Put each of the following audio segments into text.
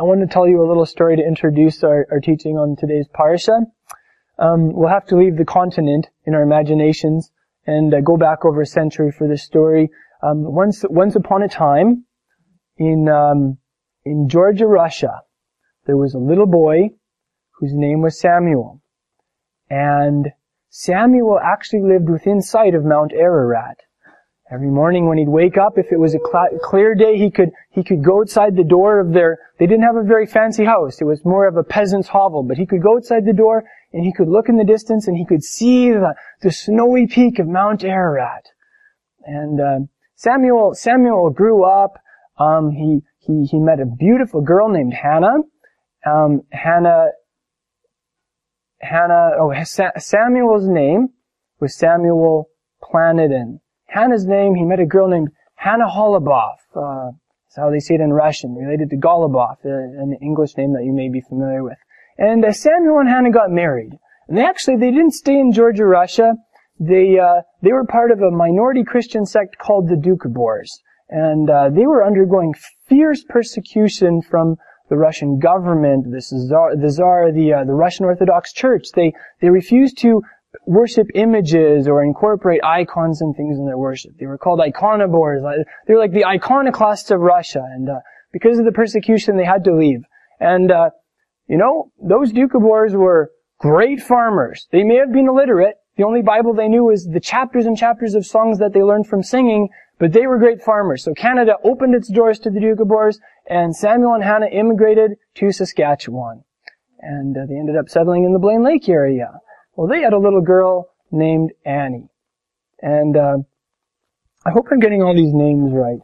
I want to tell you a little story to introduce our, our teaching on today's parsha. Um, we'll have to leave the continent in our imaginations and uh, go back over a century for this story. Um, once, once upon a time, in um, in Georgia, Russia, there was a little boy whose name was Samuel, and Samuel actually lived within sight of Mount Ararat. Every morning when he'd wake up, if it was a cl- clear day, he could, he could go outside the door of their, they didn't have a very fancy house. It was more of a peasant's hovel, but he could go outside the door and he could look in the distance and he could see the, the snowy peak of Mount Ararat. And, uh, Samuel, Samuel grew up, um, he, he, he met a beautiful girl named Hannah. Um, Hannah, Hannah, oh, Samuel's name was Samuel Planadin. Hannah's name, he met a girl named Hannah Holubov. Uh, that's how they say it in Russian, related to Golubov, uh, an English name that you may be familiar with. And uh, Samuel and Hannah got married. And they actually, they didn't stay in Georgia, Russia. They, uh, they were part of a minority Christian sect called the Doukhobors. And uh, they were undergoing fierce persecution from the Russian government, the Tsar, the, Tsar, the, uh, the Russian Orthodox Church. They, they refused to worship images or incorporate icons and things in their worship. They were called iconobores. They were like the iconoclasts of Russia. And uh, because of the persecution, they had to leave. And, uh, you know, those Doukhobors were great farmers. They may have been illiterate. The only Bible they knew was the chapters and chapters of songs that they learned from singing, but they were great farmers. So Canada opened its doors to the Doukhobors, and Samuel and Hannah immigrated to Saskatchewan. And uh, they ended up settling in the Blaine Lake area. Well, they had a little girl named Annie. And, uh, I hope I'm getting all these names right.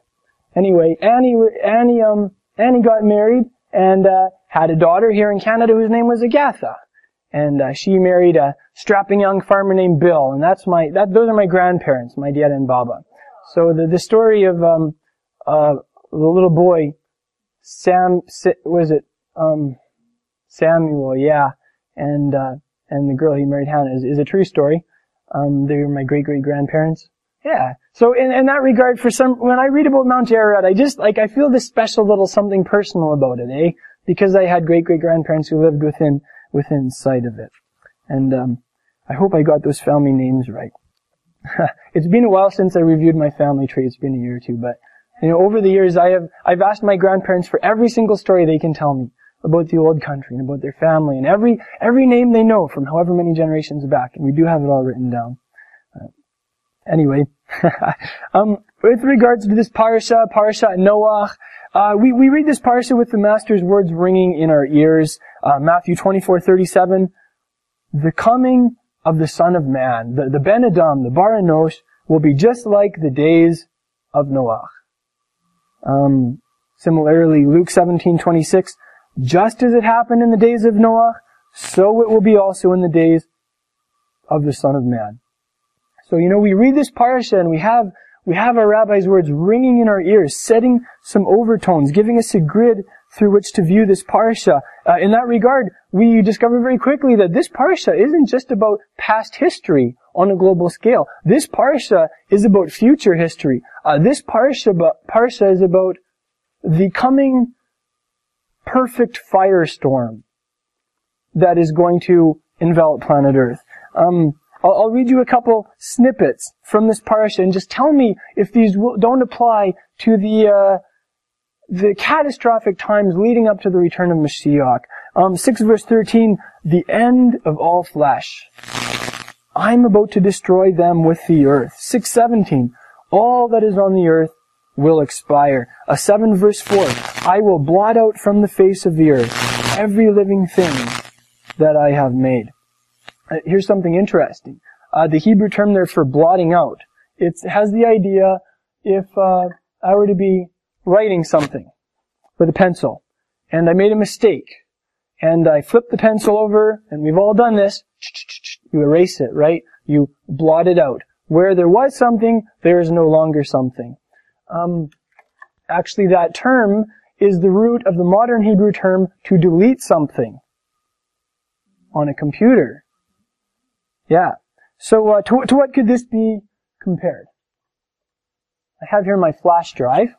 Anyway, Annie, Annie, um, Annie got married and, uh, had a daughter here in Canada whose name was Agatha. And, uh, she married a strapping young farmer named Bill. And that's my, that, those are my grandparents, my dad and Baba. So the, the story of, um, uh, the little boy, Sam, was it, um, Samuel, yeah. And, uh, and the girl he married, Hannah, is, is a true story. Um, they were my great great grandparents. Yeah. So in, in that regard, for some, when I read about Mount Ararat, I just, like, I feel this special little something personal about it, eh? Because I had great great grandparents who lived within, within sight of it. And, um, I hope I got those family names right. it's been a while since I reviewed my family tree. It's been a year or two, but, you know, over the years I have, I've asked my grandparents for every single story they can tell me about the old country and about their family and every every name they know from however many generations back, and we do have it all written down. Uh, anyway, um, with regards to this parsha, parsha Noah, uh, we we read this parsha with the Master's words ringing in our ears. Uh, Matthew twenty four thirty seven, the coming of the Son of Man, the the Ben Adam, the Bar Enosh, will be just like the days of Noah. Um, similarly, Luke seventeen twenty six. Just as it happened in the days of Noah, so it will be also in the days of the Son of Man. So, you know, we read this parasha and we have, we have our rabbi's words ringing in our ears, setting some overtones, giving us a grid through which to view this parasha. Uh, in that regard, we discover very quickly that this parasha isn't just about past history on a global scale. This parasha is about future history. Uh, this parasha, parasha is about the coming perfect firestorm that is going to envelop planet Earth. Um, I'll, I'll, read you a couple snippets from this parsha and just tell me if these don't apply to the uh, the catastrophic times leading up to the return of Mashiach. Um, 6 verse 13, the end of all flesh. I'm about to destroy them with the earth. 617, all that is on the earth will expire. A 7 verse 4, I will blot out from the face of the earth every living thing that I have made. Uh, here's something interesting. Uh, the Hebrew term there for blotting out, it has the idea if uh, I were to be writing something with a pencil and I made a mistake and I flip the pencil over and we've all done this, you erase it, right? You blot it out. Where there was something, there is no longer something. Um, actually, that term is the root of the modern Hebrew term to delete something on a computer. Yeah. So, uh, to, to what could this be compared? I have here my flash drive.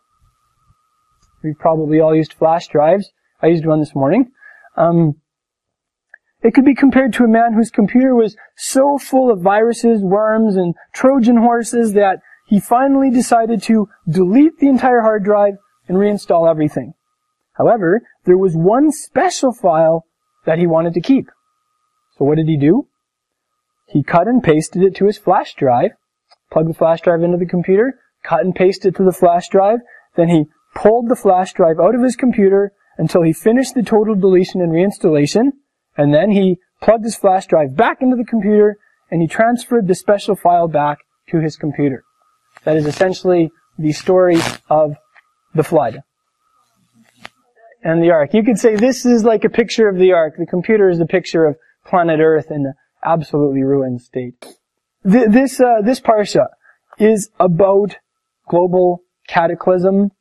We've probably all used flash drives. I used one this morning. Um, it could be compared to a man whose computer was so full of viruses, worms, and Trojan horses that he finally decided to delete the entire hard drive and reinstall everything. However, there was one special file that he wanted to keep. So what did he do? He cut and pasted it to his flash drive, plugged the flash drive into the computer, cut and pasted it to the flash drive, then he pulled the flash drive out of his computer until he finished the total deletion and reinstallation, and then he plugged his flash drive back into the computer and he transferred the special file back to his computer. That is essentially the story of the flood and the ark. You could say this is like a picture of the ark. The computer is a picture of planet Earth in an absolutely ruined state. This, uh, this parsha is about global cataclysm,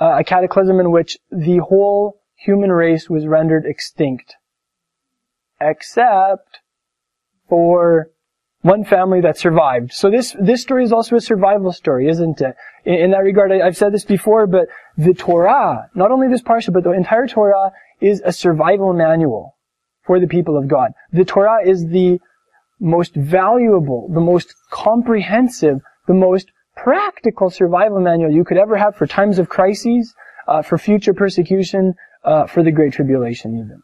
uh, a cataclysm in which the whole human race was rendered extinct except for one family that survived. So this, this story is also a survival story, isn't it? In, in that regard, I, have said this before, but the Torah, not only this parsha, but the entire Torah is a survival manual for the people of God. The Torah is the most valuable, the most comprehensive, the most practical survival manual you could ever have for times of crises, uh, for future persecution, uh, for the Great Tribulation even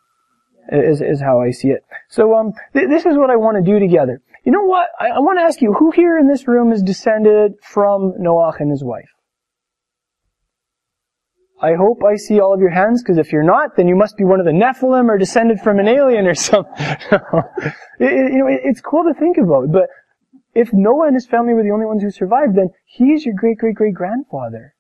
is, is how I see it. So um, th- this is what I want to do together. You know what? I, I want to ask you, who here in this room is descended from Noah and his wife? I hope I see all of your hands, because if you're not, then you must be one of the Nephilim or descended from an alien or something. it, you know, it, it's cool to think about, but if Noah and his family were the only ones who survived, then he's your great great great grandfather,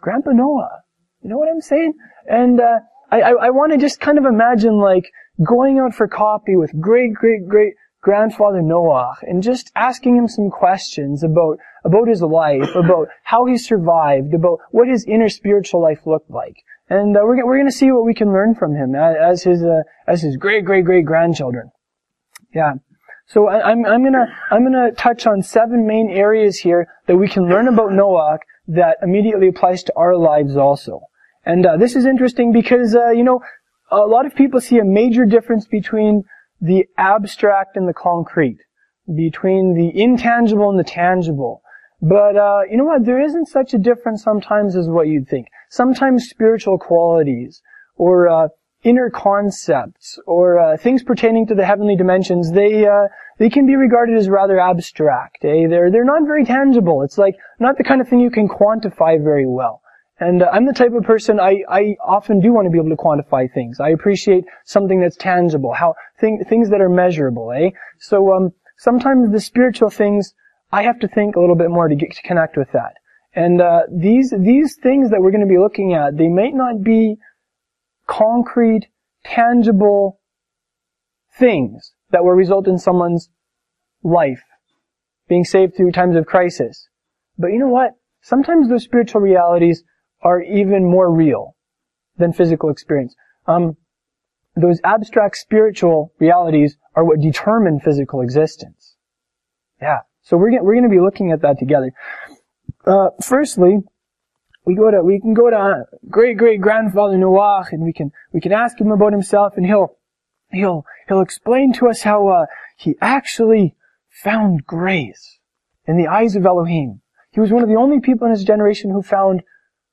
Grandpa Noah. You know what I'm saying? And uh, I, I, I want to just kind of imagine like going out for coffee with great, great, great grandfather Noah and just asking him some questions about, about his life, about how he survived, about what his inner spiritual life looked like. And uh, we're, we're going to see what we can learn from him as his, uh, as his great, great, great grandchildren. Yeah. So I'm, I'm gonna, I'm gonna touch on seven main areas here that we can learn about Noah that immediately applies to our lives also. And uh, this is interesting because, uh, you know, a lot of people see a major difference between the abstract and the concrete, between the intangible and the tangible. But, uh, you know what? There isn't such a difference sometimes as what you'd think. Sometimes spiritual qualities, or, uh, inner concepts, or, uh, things pertaining to the heavenly dimensions, they, uh, they can be regarded as rather abstract, eh? They're, they're not very tangible. It's like, not the kind of thing you can quantify very well. And uh, I'm the type of person, I, I often do want to be able to quantify things. I appreciate something that's tangible, how thing, things that are measurable, eh? So um, sometimes the spiritual things, I have to think a little bit more to get to connect with that. And uh, these these things that we're going to be looking at, they might not be concrete, tangible things that will result in someone's life being saved through times of crisis. But you know what? Sometimes those spiritual realities are even more real than physical experience. Um, those abstract spiritual realities are what determine physical existence. Yeah. So we're gonna, we're going to be looking at that together. Uh, firstly, we go to we can go to great great grandfather Noah and we can we can ask him about himself and he'll he'll he'll explain to us how uh, he actually found grace in the eyes of Elohim. He was one of the only people in his generation who found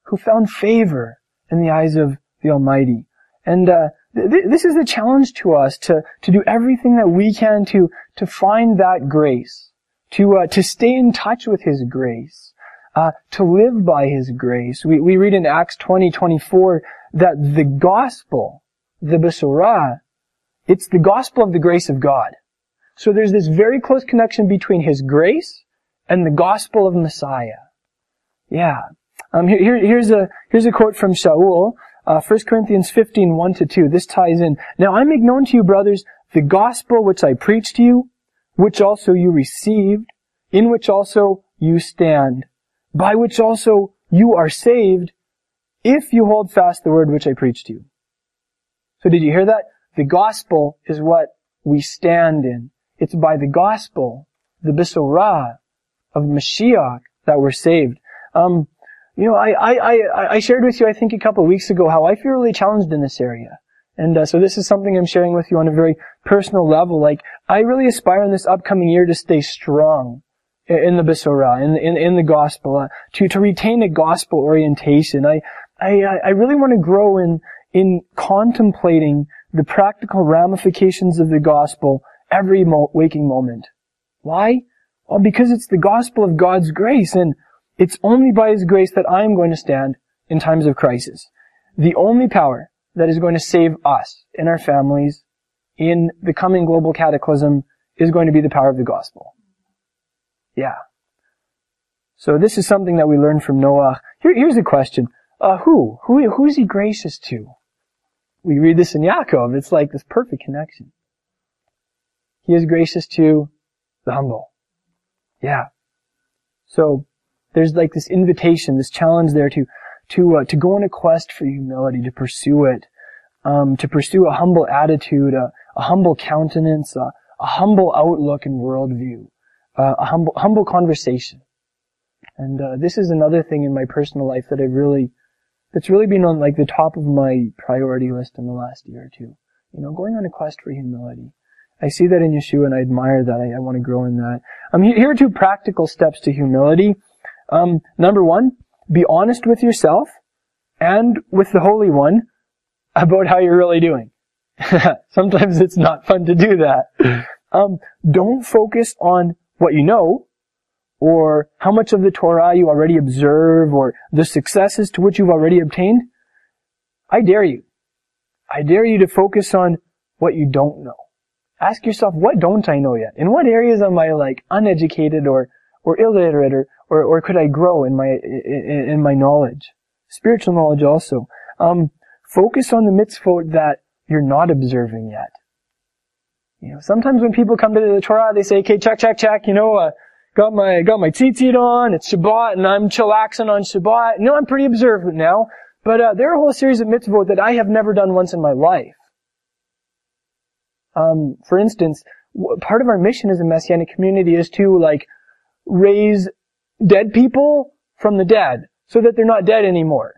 who found favor in the eyes of the Almighty. And uh, th- this is the challenge to us to to do everything that we can to to find that grace, to uh, to stay in touch with His grace, uh, to live by His grace. We we read in Acts twenty twenty four that the gospel, the Besorah, it's the gospel of the grace of God. So there's this very close connection between His grace and the gospel of Messiah. Yeah. Um, here, here's a here's a quote from Shaul, uh, 1 Corinthians 15, 1 to 2. This ties in. Now I make known to you, brothers, the gospel which I preached to you, which also you received, in which also you stand, by which also you are saved, if you hold fast the word which I preached to you. So did you hear that? The gospel is what we stand in. It's by the gospel, the Besorah of Mashiach, that we're saved. Um, you know, I, I, I, I shared with you, I think a couple of weeks ago, how I feel really challenged in this area. And uh, so this is something I'm sharing with you on a very personal level. Like, I really aspire in this upcoming year to stay strong in the Besorah, in, in, in the gospel, uh, to, to retain a gospel orientation. I, I, I really want to grow in, in contemplating the practical ramifications of the gospel every mo- waking moment. Why? Well, because it's the gospel of God's grace, and it's only by His grace that I am going to stand in times of crisis. The only power that is going to save us and our families in the coming global cataclysm is going to be the power of the gospel. Yeah. So this is something that we learned from Noah. Here, here's a question. Uh, who? Who, who is he gracious to? We read this in Yaakov. It's like this perfect connection. He is gracious to the humble. Yeah. So, there's like this invitation, this challenge there to, to, uh, to go on a quest for humility, to pursue it, um, to pursue a humble attitude, a, a humble countenance, a, a humble outlook and worldview uh, a humble, humble conversation. And uh, this is another thing in my personal life that I've really, that's really been on like the top of my priority list in the last year or two. You know, going on a quest for humility. I see that in Yeshua and I admire that. I, I want to grow in that. Um, here are two practical steps to humility. Um, number one, be honest with yourself and with the Holy One about how you're really doing. Sometimes it's not fun to do that. Um, don't focus on what you know, or how much of the Torah you already observe, or the successes to which you've already obtained, I dare you. I dare you to focus on what you don't know. Ask yourself, what don't I know yet? In what areas am I like uneducated or, or illiterate or, or, could I grow in my, in, in my knowledge? Spiritual knowledge also. Um, focus on the mitzvot that you're not observing yet. You know, sometimes when people come to the Torah, they say, okay, check, check, check, you know, uh, got my, got my tzitzit on, it's Shabbat, and I'm chillaxing on Shabbat. Know, I'm pretty observant now. But, uh, there are a whole series of mitzvot that I have never done once in my life. Um, for instance, part of our mission as a Messianic community is to, like, raise dead people from the dead, so that they're not dead anymore.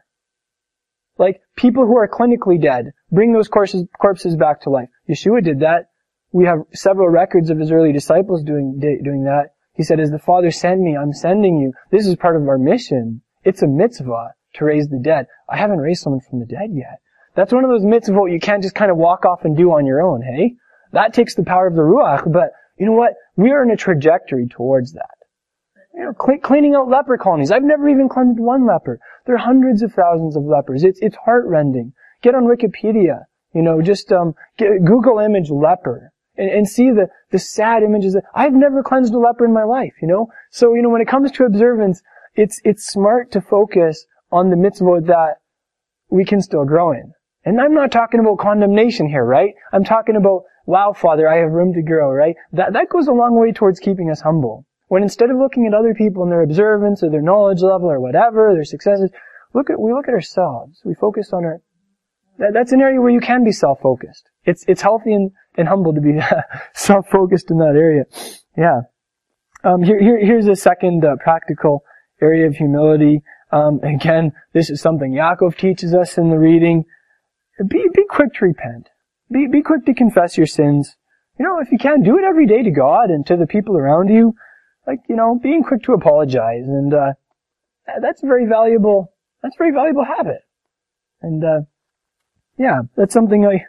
Like, people who are clinically dead, bring those corpses, corpses back to life. Yeshua did that. We have several records of his early disciples doing, doing that. He said, as the Father sent me, I'm sending you. This is part of our mission. It's a mitzvah to raise the dead. I haven't raised someone from the dead yet. That's one of those mitzvot you can't just kind of walk off and do on your own, hey? That takes the power of the Ruach, but you know what? We are in a trajectory towards that. You know, cl- cleaning out leper colonies. I've never even cleansed one leper. There are hundreds of thousands of lepers. It's, it's heartrending. Get on Wikipedia. You know, just, um, get, Google image leper and, and see the, the sad images. That, I've never cleansed a leper in my life, you know? So, you know, when it comes to observance, it's, it's smart to focus on the mitzvot that we can still grow in. And I'm not talking about condemnation here, right? I'm talking about, wow, Father, I have room to grow, right? That, that goes a long way towards keeping us humble. When instead of looking at other people and their observance or their knowledge level or whatever, their successes, look at, we look at ourselves. We focus on our, that, that's an area where you can be self-focused. It's, it's healthy and, and humble to be self-focused in that area. Yeah. Um, here, here, here's a second uh, practical area of humility. Um, again, this is something Yaakov teaches us in the reading. Be, be quick to repent. Be, be quick to confess your sins. You know, if you can, do it every day to God and to the people around you. Like, you know, being quick to apologize. And, uh, that's a very valuable, that's a very valuable habit. And, uh, yeah, that's something I,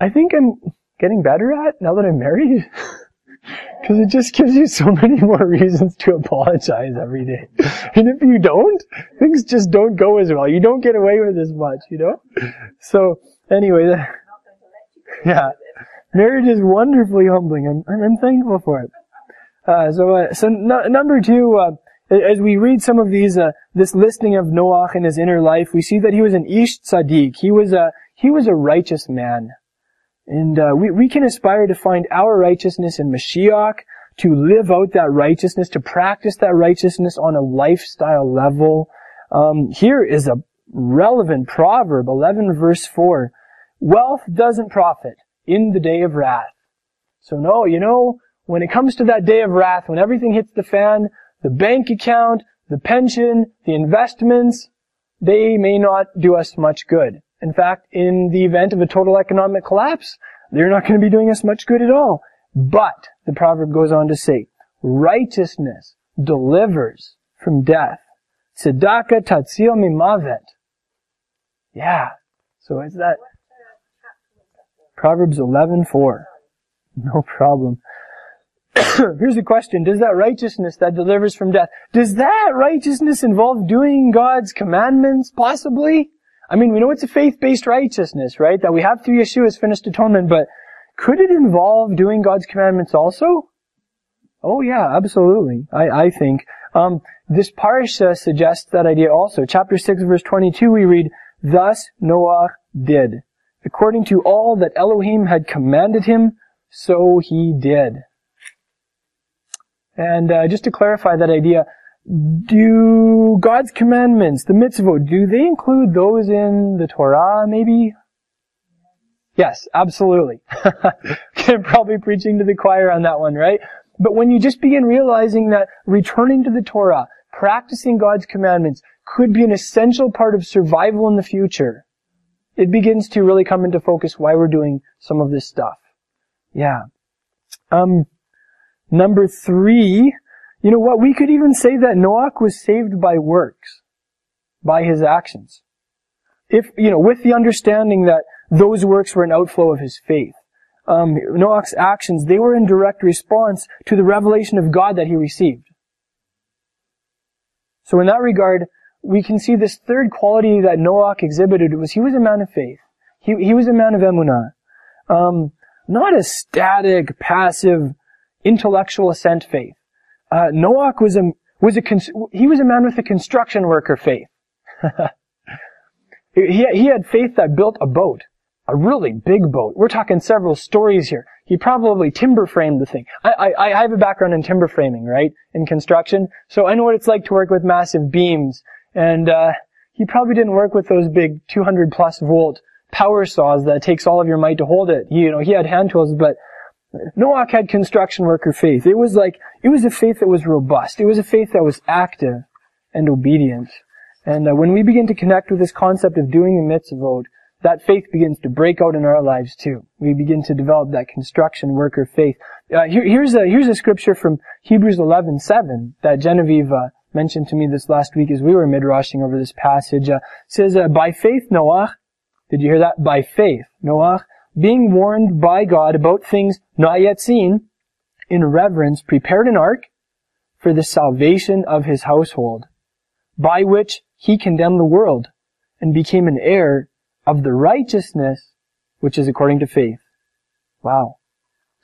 I think I'm getting better at now that I'm married. Cause it just gives you so many more reasons to apologize every day. And if you don't, things just don't go as well. You don't get away with as much, you know? So, anyway, yeah. Marriage is wonderfully humbling. I'm, I'm thankful for it. Uh, so, uh, so n- number two, uh, as we read some of these, uh, this listing of Noach and his inner life, we see that he was an Ish Tzaddik. He was a, he was a righteous man. And uh, we, we can aspire to find our righteousness in Mashiach, to live out that righteousness, to practice that righteousness on a lifestyle level. Um, here is a relevant proverb, 11 verse 4. Wealth doesn't profit in the day of wrath. So no, you know, when it comes to that day of wrath, when everything hits the fan, the bank account, the pension, the investments, they may not do us much good. In fact, in the event of a total economic collapse, they're not going to be doing us much good at all. But, the proverb goes on to say, righteousness delivers from death. Tzedakah tatzil mimavet. Yeah. So it's that. Proverbs 11:4. No problem. Here's the question. Does that righteousness that delivers from death, does that righteousness involve doing God's commandments? Possibly. I mean, we know it's a faith-based righteousness, right? That we have through Yeshua's finished atonement, but could it involve doing God's commandments also? Oh yeah, absolutely. I, I think. Um, this parsha suggests that idea also. Chapter 6 verse 22 we read, Thus Noah did. According to all that Elohim had commanded him, so he did. And uh, just to clarify that idea, do God's commandments, the mitzvot, do they include those in the Torah, maybe? Yes, absolutely. Probably preaching to the choir on that one, right? But when you just begin realizing that returning to the Torah, practicing God's commandments, could be an essential part of survival in the future, it begins to really come into focus why we're doing some of this stuff. Yeah. Um, number three, you know what? We could even say that Noah was saved by works, by his actions. If, you know, with the understanding that those works were an outflow of his faith. Um, Noah's actions, they were in direct response to the revelation of God that he received. So in that regard, we can see this third quality that Noah exhibited was he was a man of faith. He, he was a man of emunah. Um, not a static, passive, intellectual assent faith. Uh, Noah was a, was a, he was a man with a construction worker faith. he, he had faith that built a boat. A really big boat. We're talking several stories here. He probably timber framed the thing. I, I, I have a background in timber framing, right? In construction. So I know what it's like to work with massive beams. And, uh, he probably didn't work with those big 200 plus volt power saws that takes all of your might to hold it. You know, he had hand tools, but Noah had construction worker faith. It was like, it was a faith that was robust. It was a faith that was active and obedient. And uh, when we begin to connect with this concept of doing the mitzvot, that faith begins to break out in our lives too. We begin to develop that construction worker faith. Uh, here, here's a here's a scripture from Hebrews 11:7 that Genevieve uh, mentioned to me this last week as we were midrashing over this passage. Uh, says, uh, "By faith Noah, did you hear that? By faith Noah, being warned by God about things not yet seen, in reverence prepared an ark for the salvation of his household, by which he condemned the world and became an heir of the righteousness which is according to faith. Wow.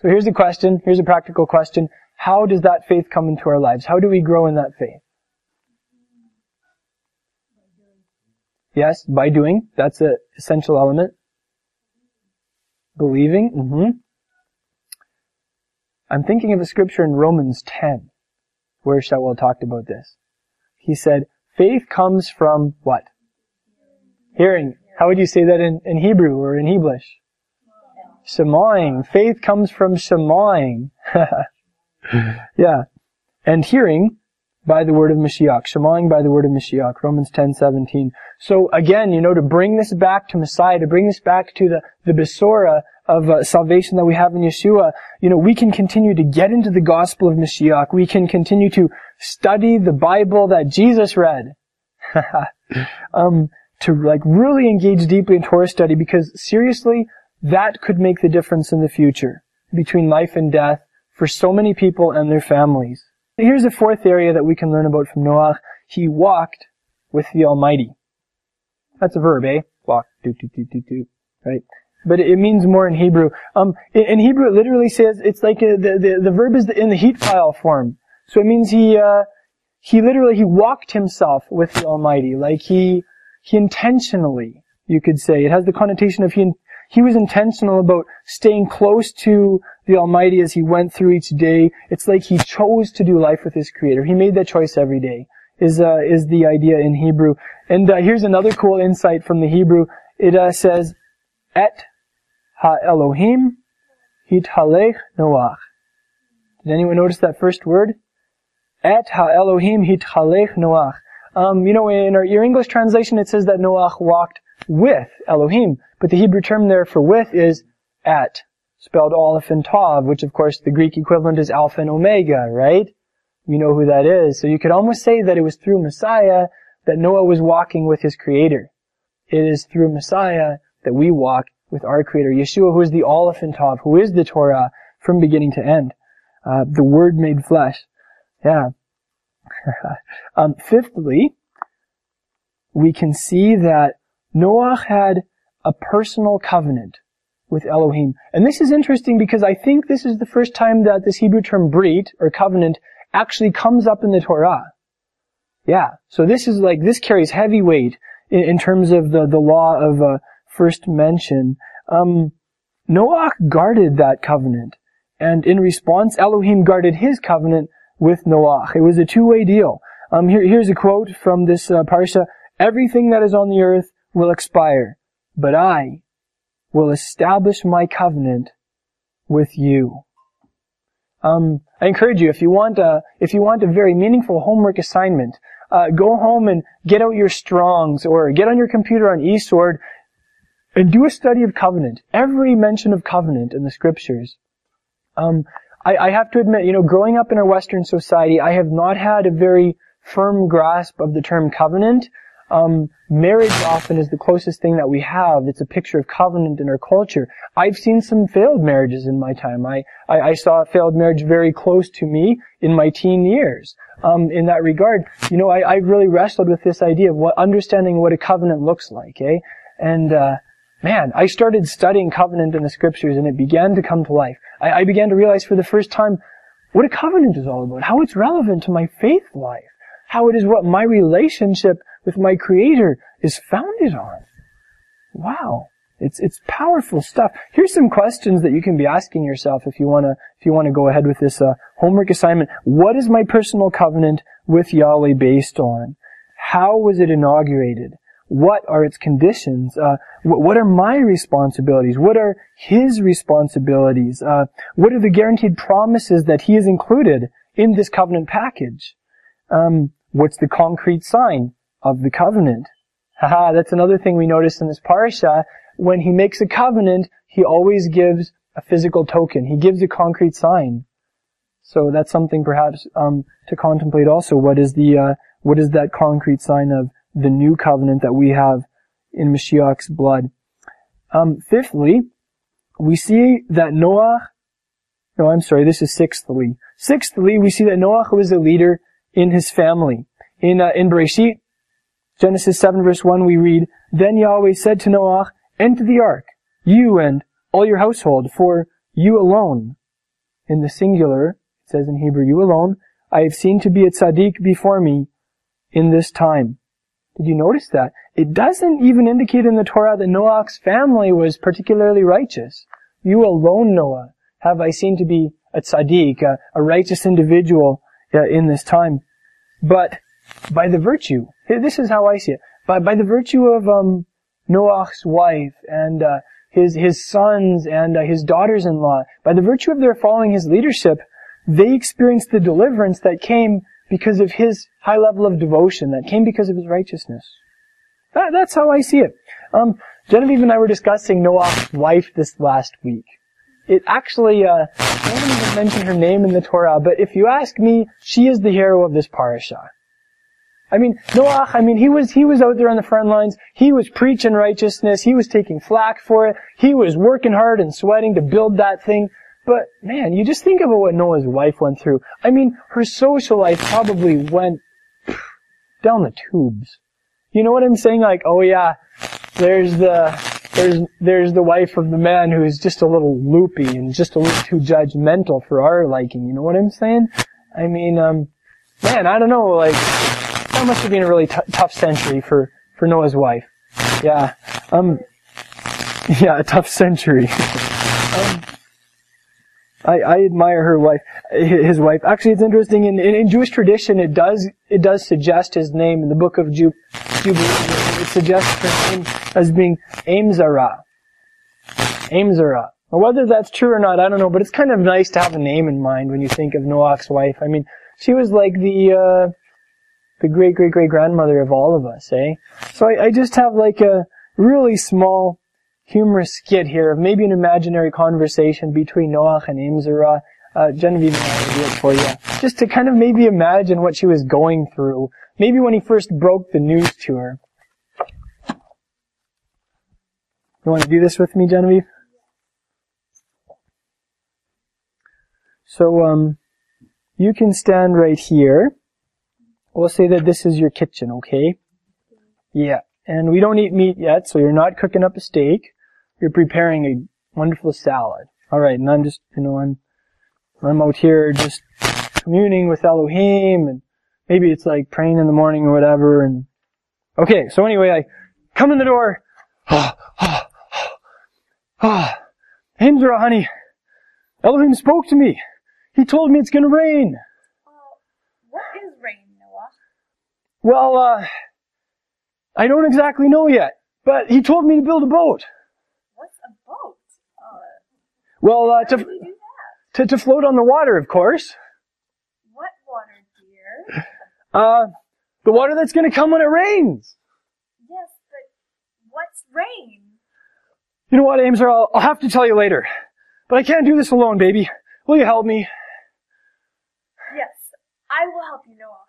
So here's a question, here's a practical question. How does that faith come into our lives? How do we grow in that faith? Yes, by doing. That's an essential element. Believing. Mm-hmm. I'm thinking of a scripture in Romans 10, where Shaul talked about this. He said, faith comes from what? Hearing. How would you say that in, in Hebrew or in Hebrew? Shemaing. Faith comes from shemaing. yeah. And hearing by the word of Mashiach. Shemaing by the word of Mashiach. Romans 10, 17. So again, you know, to bring this back to Messiah, to bring this back to the, the Besorah of uh, salvation that we have in Yeshua, you know, we can continue to get into the gospel of Mashiach. We can continue to study the Bible that Jesus read. um, to like really engage deeply in Torah study because seriously, that could make the difference in the future between life and death for so many people and their families. Here's a fourth area that we can learn about from Noah. He walked with the Almighty. That's a verb, eh? Walk, do, do, do, do, do, right? But it means more in Hebrew. Um, in Hebrew, it literally says it's like a, the, the the verb is in the hitpael form. So it means he uh, he literally he walked himself with the Almighty, like he he intentionally, you could say, it has the connotation of he he was intentional about staying close to the Almighty as he went through each day. It's like he chose to do life with his Creator. He made that choice every day. Is uh, is the idea in Hebrew? And uh, here's another cool insight from the Hebrew. It uh, says, "Et ha Elohim hithalech Noach." Did anyone notice that first word? Et ha-Elohim hithalech Noach. Um, you know, in our, your English translation, it says that Noach walked with Elohim, but the Hebrew term there for with is at, spelled Aleph and Tav, which of course the Greek equivalent is Alpha and Omega, right? You know who that is. So you could almost say that it was through Messiah that Noah was walking with his Creator. It is through Messiah that we walk with our Creator, Yeshua, who is the Aleph and Tav, who is the Torah from beginning to end. Uh, the Word made flesh. Yeah. um, fifthly, we can see that Noah had a personal covenant with Elohim. And this is interesting because I think this is the first time that this Hebrew term brit, or covenant, actually comes up in the Torah. Yeah. So this is like, this carries heavy weight in, in terms of the, the law of uh, first mention. Um, Noah guarded that covenant. And in response, Elohim guarded his covenant with Noah. It was a two-way deal. Um, here, here's a quote from this uh, parsha. Everything that is on the earth will expire, but I will establish my covenant with you. Um, I encourage you, if you want a, if you want a very meaningful homework assignment, uh, go home and get out your Strongs or get on your computer on eSword and do a study of covenant. Every mention of covenant in the scriptures. Um, I, I have to admit, you know, growing up in our Western society, I have not had a very firm grasp of the term covenant. Um, marriage often is the closest thing that we have. It's a picture of covenant in our culture. I've seen some failed marriages in my time. I, I, I saw a failed marriage very close to me in my teen years. Um, in that regard, you know, I, I really wrestled with this idea of what understanding what a covenant looks like, eh? And uh, man, I started studying covenant in the scriptures, and it began to come to life. I, I began to realize for the first time what a covenant is all about, how it's relevant to my faith life, how it is what my relationship with my Creator is founded on. Wow. It's, it's powerful stuff. Here's some questions that you can be asking yourself if you wanna, if you wanna go ahead with this, uh, homework assignment. What is my personal covenant with Yahweh based on? How was it inaugurated? What are its conditions? Uh, what are my responsibilities? What are His responsibilities? Uh, what are the guaranteed promises that He has included in this covenant package? Um, what's the concrete sign? Of the covenant. Haha, that's another thing we notice in this parsha. When he makes a covenant, he always gives a physical token. He gives a concrete sign. So that's something perhaps um, to contemplate also. What is the uh, what is that concrete sign of the new covenant that we have in Mashiach's blood? Um, fifthly, we see that Noah. No, I'm sorry. This is sixthly. Sixthly, we see that Noah was a leader in his family. In uh, in Bereshit, Genesis 7 verse 1 we read, Then Yahweh said to Noah, Enter the ark, you and all your household, for you alone, in the singular, it says in Hebrew, you alone, I have seen to be a tzaddik before me in this time. Did you notice that? It doesn't even indicate in the Torah that Noah's family was particularly righteous. You alone, Noah, have I seen to be a tzaddik, a, a righteous individual uh, in this time. But by the virtue, this is how I see it, by, by the virtue of um, Noah's wife and uh, his his sons and uh, his daughters-in-law, by the virtue of their following his leadership, they experienced the deliverance that came because of his high level of devotion, that came because of his righteousness. That, that's how I see it. Um, Genevieve and I were discussing Noah's wife this last week. It actually, uh, I haven't even mentioned her name in the Torah, but if you ask me, she is the hero of this parasha. I mean, Noah, I mean, he was, he was out there on the front lines. He was preaching righteousness. He was taking flack for it. He was working hard and sweating to build that thing. But man, you just think about what Noah's wife went through. I mean, her social life probably went down the tubes. You know what I'm saying? Like, oh yeah, there's the, there's, there's the wife of the man who's just a little loopy and just a little too judgmental for our liking. You know what I'm saying? I mean, um, man, I don't know, like, must have been a really t- tough century for, for Noah's wife. Yeah. Um, yeah, a tough century. um, I, I admire her wife, his wife. Actually, it's interesting. In, in, in, Jewish tradition, it does it does suggest his name in the book of Jubilee. It suggests her name as being Amzara. Amzara. Now, whether that's true or not, I don't know. But it's kind of nice to have a name in mind when you think of Noah's wife. I mean, she was like the, uh, the great great great grandmother of all of us, eh? So I, I just have like a really small humorous skit here of maybe an imaginary conversation between Noach and Imzerah. Uh, Genevieve and I will do it for you. Just to kind of maybe imagine what she was going through. Maybe when he first broke the news to her. You want to do this with me, Genevieve? So, um, you can stand right here. We'll say that this is your kitchen, okay? Yeah. And we don't eat meat yet, so you're not cooking up a steak. You're preparing a wonderful salad. Alright, and I'm just, you know, I'm, I'm out here just communing with Elohim, and maybe it's like praying in the morning or whatever, and, okay, so anyway, I come in the door, ah, ah, ah, Himzerah, honey, Elohim spoke to me. He told me it's gonna rain. Uh, what is rain, Noah? Well, uh, I don't exactly know yet, but he told me to build a boat. What's a boat? Uh, Well, uh, to, to, to float on the water, of course. What water, dear? Uh, the water that's gonna come when it rains. yes, but what's rain? You know what, Amesar, I'll, I'll have to tell you later. But I can't do this alone, baby. Will you help me? Yes, I will help you, Noah.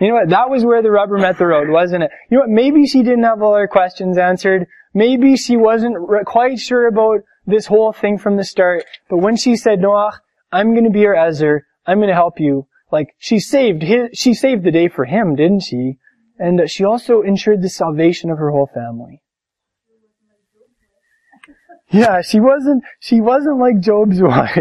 You know what? That was where the rubber met the road, wasn't it? You know what? Maybe she didn't have all her questions answered. Maybe she wasn't quite sure about this whole thing from the start. But when she said, Noah, I'm going to be your Ezer. I'm going to help you. Like, she saved his, she saved the day for him, didn't she? And she also ensured the salvation of her whole family. Yeah, she wasn't, she wasn't like Job's wife.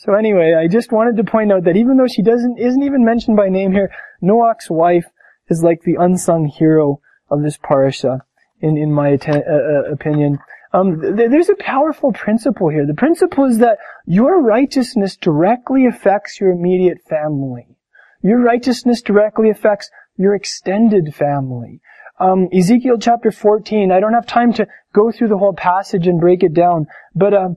So anyway, I just wanted to point out that even though she doesn't, isn't even mentioned by name here, Noach's wife is like the unsung hero of this parasha, in, in my atten- uh, uh, opinion. Um, th- there's a powerful principle here. The principle is that your righteousness directly affects your immediate family. Your righteousness directly affects your extended family. Um, Ezekiel chapter 14, I don't have time to go through the whole passage and break it down, but, um,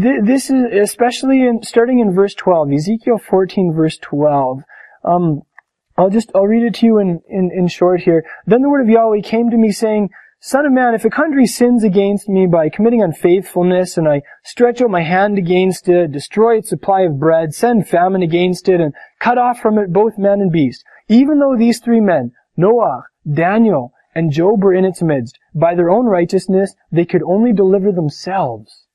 th- this is, especially in, starting in verse 12, Ezekiel 14 verse 12, um, I'll just, I'll read it to you in, in, in short here. Then the word of Yahweh came to me saying, Son of man, if a country sins against me by committing unfaithfulness, and I stretch out my hand against it, destroy its supply of bread, send famine against it, and cut off from it both man and beast, even though these three men, Noah, Daniel, and Job were in its midst, by their own righteousness, they could only deliver themselves,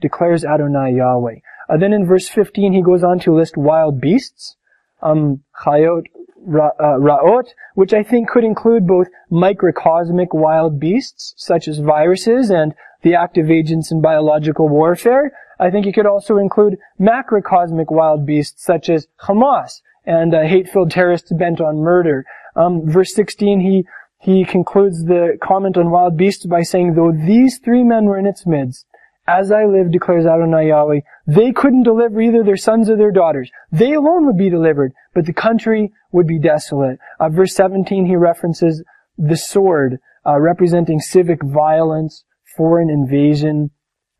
declares Adonai Yahweh. Uh, then in verse 15, he goes on to list wild beasts, um, chayot, ra, uh, ra'ot, which I think could include both microcosmic wild beasts, such as viruses and the active agents in biological warfare. I think it could also include macrocosmic wild beasts, such as Hamas and uh, hate-filled terrorists bent on murder. Um, verse 16, he he concludes the comment on wild beasts by saying, though these three men were in its midst, as I live, declares Adonai Yahweh, they couldn't deliver either their sons or their daughters. They alone would be delivered, but the country would be desolate. Uh, verse 17, he references the sword, uh, representing civic violence, foreign invasion,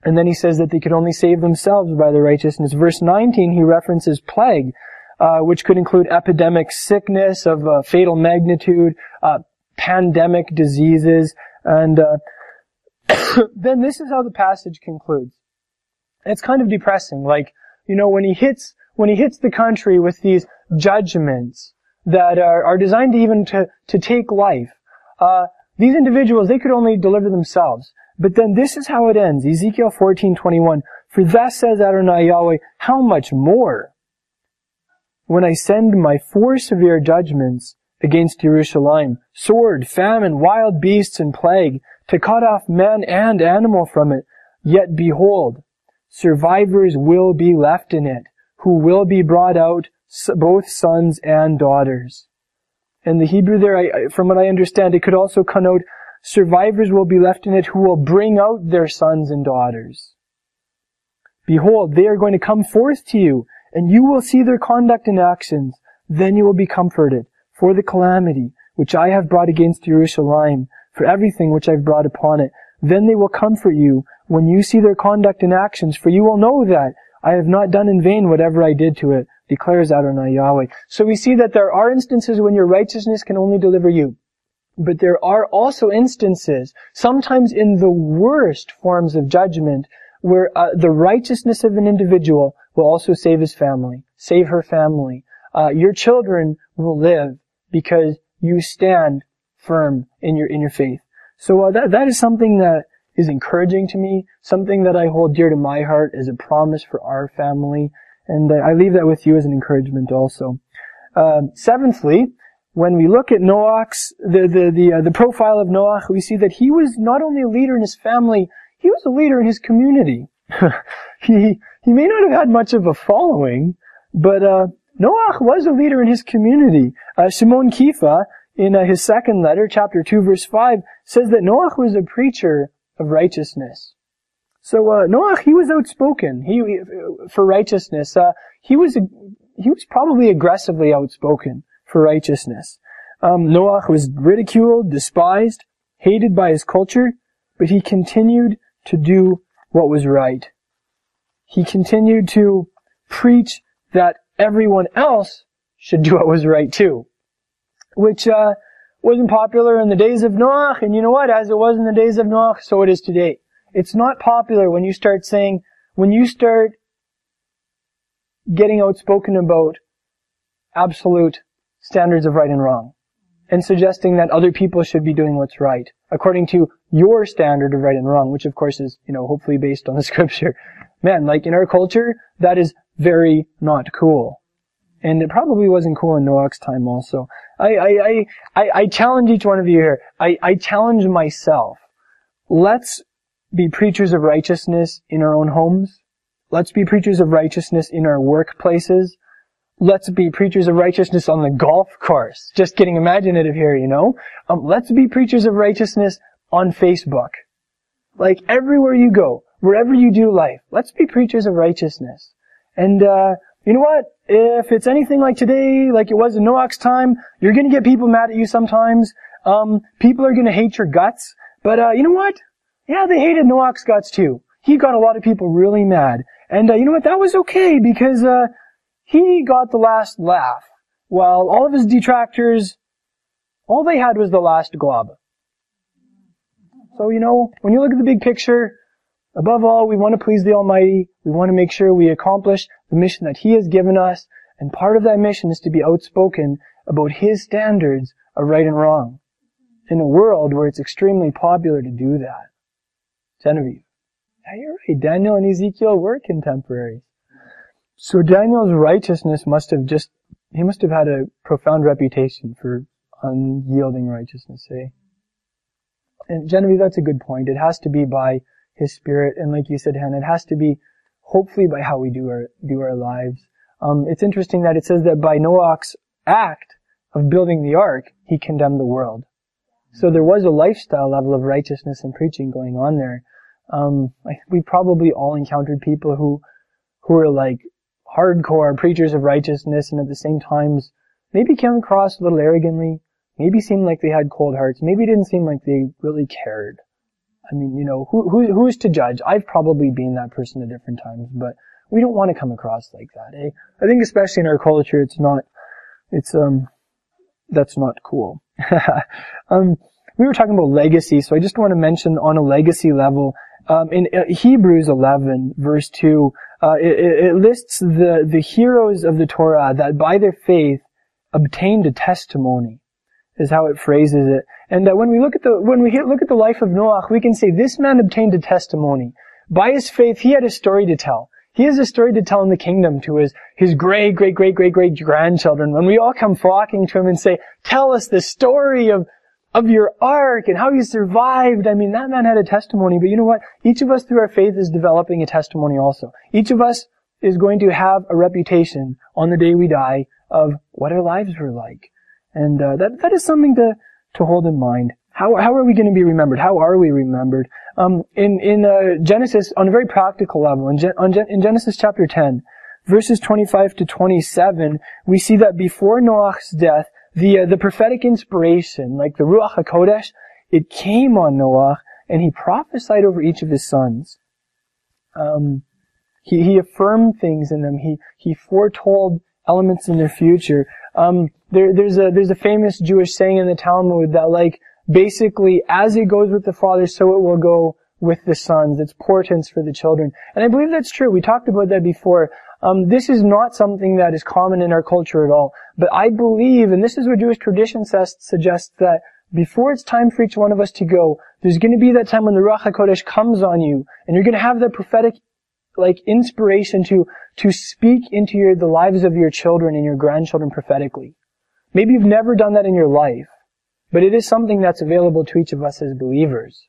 and then he says that they could only save themselves by their righteousness. Verse 19, he references plague, uh, which could include epidemic sickness of fatal magnitude, uh, pandemic diseases, and uh, then this is how the passage concludes. It's kind of depressing. Like, you know, when he hits, when he hits the country with these judgments that are, are designed to even to, to take life, uh, these individuals, they could only deliver themselves. But then this is how it ends. Ezekiel 14:21. For thus says Adonai Yahweh, how much more when I send my four severe judgments against Jerusalem, sword, famine, wild beasts, and plague, to cut off man and animal from it. Yet behold, survivors will be left in it, who will be brought out, both sons and daughters. In the Hebrew there, I, from what I understand, it could also connote survivors will be left in it who will bring out their sons and daughters. Behold, they are going to come forth to you, and you will see their conduct and actions. Then you will be comforted for the calamity which I have brought against Jerusalem, for everything which I've brought upon it. Then they will comfort you when you see their conduct and actions, for you will know that I have not done in vain whatever I did to it, declares Adonai Yahweh. So we see that there are instances when your righteousness can only deliver you. But there are also instances, sometimes in the worst forms of judgment, where uh, the righteousness of an individual will also save his family, save her family. Uh, your children will live because you stand firm in your in your faith. So uh, that that is something that is encouraging to me, something that I hold dear to my heart as a promise for our family, and I leave that with you as an encouragement also. Uh, seventhly, when we look at Noach's the the the, uh, the profile of Noach, we see that he was not only a leader in his family, he was a leader in his community. he he may not have had much of a following, but uh, Noach was a leader in his community. Uh, Shimon Kefa, in uh, his second letter, chapter two, verse five, says that Noach was a preacher of righteousness. So uh, he was outspoken. He for righteousness. Uh, he was he was probably aggressively outspoken for righteousness. Um, was ridiculed, despised, hated by his culture, but he continued to do what was right. He continued to preach that everyone else should do what was right too, which uh, wasn't popular in the days of Noach, and you know what? As it was in the days of Noach, so it is today. It's not popular when you start saying, when you start getting outspoken about absolute standards of right and wrong, and suggesting that other people should be doing what's right, according to your standard of right and wrong, which of course is, you know, hopefully based on the scripture. Man, like in our culture, that is very not cool. And it probably wasn't cool in Noach's time also. I, I, I, I, challenge each one of you here. I, I challenge myself. Let's be preachers of righteousness in our own homes. Let's be preachers of righteousness in our workplaces. Let's be preachers of righteousness on the golf course. Just getting imaginative here, you know? Um, let's be preachers of righteousness on Facebook. Like everywhere you go, wherever you do life, let's be preachers of righteousness. And, uh, you know what? If it's anything like today, like it was in Noach's time, you're gonna get people mad at you sometimes. Um, people are gonna hate your guts. But, uh, you know what? Yeah, they hated Noach's guts too. He got a lot of people really mad. And, uh, you know what? That was okay because, uh, he got the last laugh. While all of his detractors, all they had was the last glob. So, you know, when you look at the big picture, above all, we want to please the Almighty. We want to make sure we accomplish the mission that He has given us. And part of that mission is to be outspoken about His standards of right and wrong. In a world where it's extremely popular to do that. Genevieve. Yeah, you're right. Daniel and Ezekiel were contemporaries. So Daniel's righteousness must have just, he must have had a profound reputation for unyielding righteousness, eh? and Genevieve, that's a good point. It has to be by His Spirit, and like you said, Hannah, it has to be hopefully by how we do our do our lives. Um, it's interesting that it says that by Noach's act of building the ark, he condemned the world. So there was a lifestyle level of righteousness and preaching going on there. Um, we probably all encountered people who who were like hardcore preachers of righteousness, and at the same times maybe came across a little arrogantly, maybe seemed like they had cold hearts. Maybe didn't seem like they really cared. I mean, you know, who, who, who's to judge? I've probably been that person at different times, but we don't want to come across like that, eh? I think especially in our culture, it's not, it's, um, that's not cool. um, we were talking about legacy, so I just want to mention on a legacy level, um, in uh, Hebrews 11, verse 2, uh, it, it lists the, the heroes of the Torah that by their faith obtained a testimony is how it phrases it. And that when we look at the when we look at the life of Noach, we can say this man obtained a testimony. By his faith, he had a story to tell. He has a story to tell in the kingdom to his, his great, great, great, great, great grandchildren. When we all come flocking to him and say, tell us the story of, of your ark and how you survived. I mean, that man had a testimony, but you know what? Each of us through our faith is developing a testimony also. Each of us is going to have a reputation on the day we die of what our lives were like. And uh, that that is something to to hold in mind. How how are we going to be remembered? How are we remembered? Um, in in uh, Genesis, on a very practical level, in, Gen- Gen- in Genesis chapter ten, verses twenty five to twenty seven, we see that before Noach's death, the uh, the prophetic inspiration, like the Ruach Hakodesh, it came on Noach, and he prophesied over each of his sons. Um, he, he affirmed things in them. He, he foretold elements in their future. Um, there, there's a, there's a famous Jewish saying in the Talmud that like, basically, as it goes with the father, so it will go with the sons. It's portents for the children. And I believe that's true. We talked about that before. Um, this is not something that is common in our culture at all. But I believe, and this is what Jewish tradition says, suggests that before it's time for each one of us to go, there's going to be that time when the Ruach HaKodesh comes on you, and you're going to have that prophetic, like, inspiration to, to speak into your, the lives of your children and your grandchildren prophetically. Maybe you've never done that in your life, but it is something that's available to each of us as believers.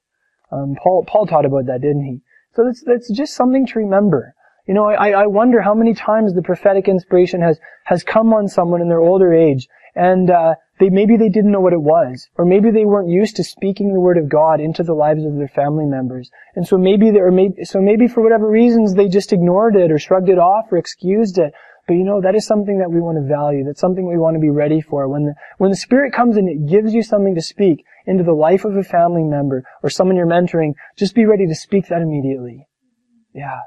Um, Paul, Paul taught about that, didn't he? So that's, that's just something to remember. You know, I, I wonder how many times the prophetic inspiration has, has come on someone in their older age, and uh, they maybe they didn't know what it was, or maybe they weren't used to speaking the word of God into the lives of their family members, and so maybe they, or maybe so maybe for whatever reasons they just ignored it or shrugged it off or excused it. But you know, that is something that we want to value. That's something we want to be ready for. When the, when the Spirit comes and it gives you something to speak into the life of a family member or someone you're mentoring, just be ready to speak that immediately. Yeah.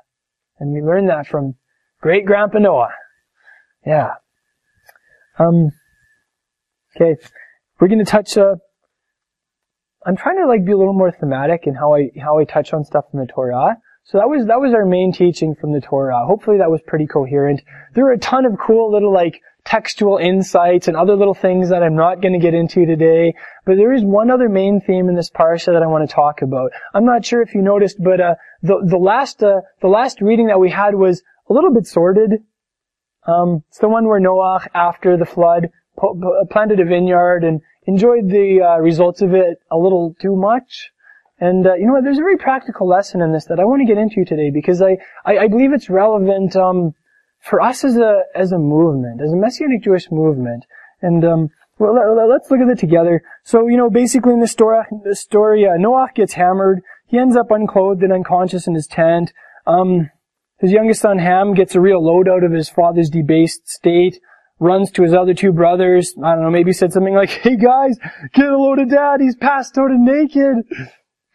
And we learned that from great grandpa Noah. Yeah. Um, okay. We're going to touch, uh, I'm trying to like be a little more thematic in how I, how I touch on stuff in the Torah. So that was, that was our main teaching from the Torah. Hopefully that was pretty coherent. There were a ton of cool little like textual insights and other little things that I'm not going to get into today. But there is one other main theme in this parsha that I want to talk about. I'm not sure if you noticed, but uh, the the last uh, the last reading that we had was a little bit sordid. Um, it's the one where Noah, after the flood, planted a vineyard and enjoyed the uh, results of it a little too much. And uh, you know what? There's a very practical lesson in this that I want to get into today because I I, I believe it's relevant. Um, for us as a as a movement, as a Messianic Jewish movement, and um, well, let, us look at it together. So, you know, basically in the story, the story, uh, Noah gets hammered. He ends up unclothed and unconscious in his tent. Um, his youngest son Ham gets a real load out of his father's debased state. Runs to his other two brothers. I don't know, maybe said something like, "Hey guys, get a load of dad. He's passed out and naked.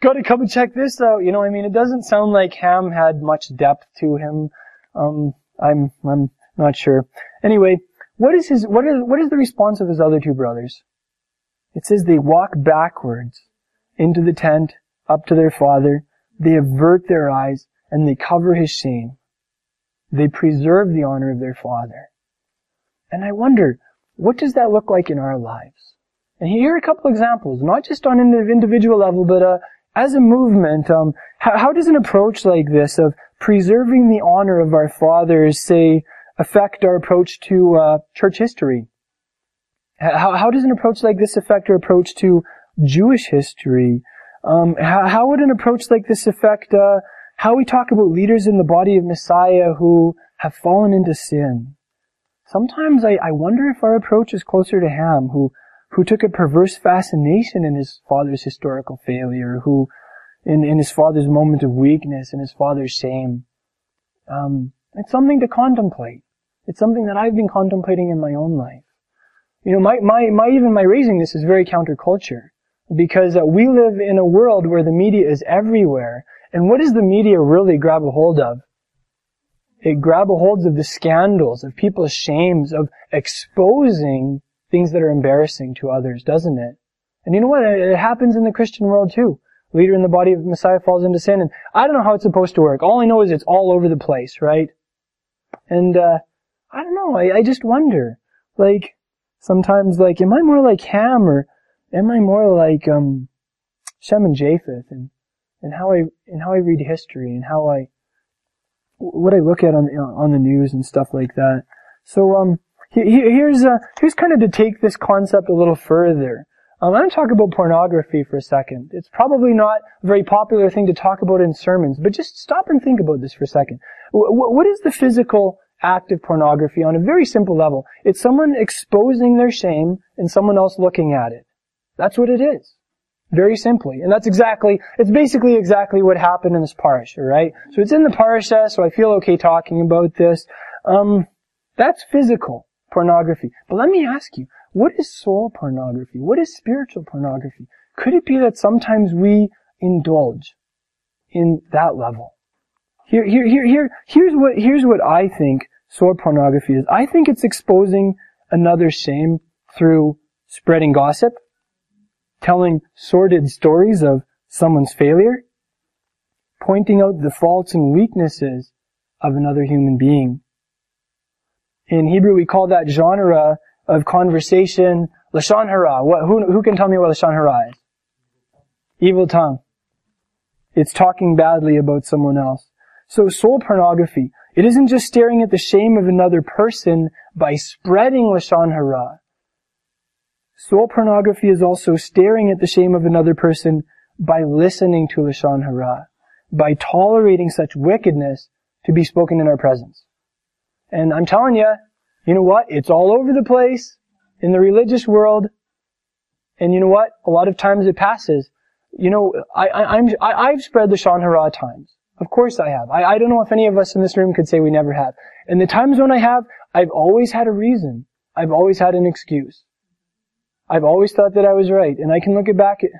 Got to come and check this out." You know, I mean, it doesn't sound like Ham had much depth to him. Um, I'm I'm not sure. Anyway, what is his what is what is the response of his other two brothers? It says they walk backwards into the tent, up to their father, they avert their eyes, and they cover his shame. They preserve the honor of their father. And I wonder, what does that look like in our lives? And here are a couple examples, not just on an individual level, but uh, as a movement. Um, how, how does an approach like this of preserving the honor of our fathers, say, affect our approach to uh, church history? How, how does an approach like this affect our approach to Jewish history? Um, how, how, would an approach like this affect uh, how we talk about leaders in the body of Messiah who have fallen into sin? Sometimes I, I wonder if our approach is closer to Ham, who who took a perverse fascination in his father's historical failure, who in, in his father's moment of weakness and his father's shame. Um, it's something to contemplate. It's something that I've been contemplating in my own life. You know, my, my, my, even my raising this is very counterculture. Because uh, we live in a world where the media is everywhere. And what does the media really grab a hold of? It grab a hold of the scandals, of people's shames, of exposing things that are embarrassing to others, doesn't it? And you know what? It happens in the Christian world too leader in the body of Messiah falls into sin, and I don't know how it's supposed to work. All I know is it's all over the place, right? And uh, I don't know. I, I just wonder, like sometimes, like, am I more like Ham or am I more like um, Shem and Japheth, and and how I and how I read history and how I what I look at on on the news and stuff like that. So um, here's uh, here's kind of to take this concept a little further. Um, I'm going to talk about pornography for a second. It's probably not a very popular thing to talk about in sermons, but just stop and think about this for a second. W- what is the physical act of pornography on a very simple level? It's someone exposing their shame and someone else looking at it. That's what it is. Very simply. And that's exactly, it's basically exactly what happened in this parsha, right? So it's in the parsha, so I feel okay talking about this. Um, that's physical pornography. But let me ask you, what is soul pornography? What is spiritual pornography? Could it be that sometimes we indulge in that level. Here, here, here, here, here's what, here's what I think soul pornography is. I think it's exposing another shame through spreading gossip, telling sordid stories of someone's failure, pointing out the faults and weaknesses of another human being. In Hebrew, we call that genre of conversation lashon hara. What, who, who can tell me what lashon hara is? Evil tongue. It's talking badly about someone else. So soul pornography, it isn't just staring at the shame of another person by spreading lashon hara. Soul pornography is also staring at the shame of another person by listening to lashon hara, by tolerating such wickedness to be spoken in our presence. And I'm telling you, you know what? It's all over the place in the religious world. And you know what? A lot of times it passes. You know, I, I, I'm, I, have spread the Lashon Hara times. Of course I have. I, I don't know if any of us in this room could say we never have. And the times when I have, I've always had a reason. I've always had an excuse. I've always thought that I was right. And I can look back at,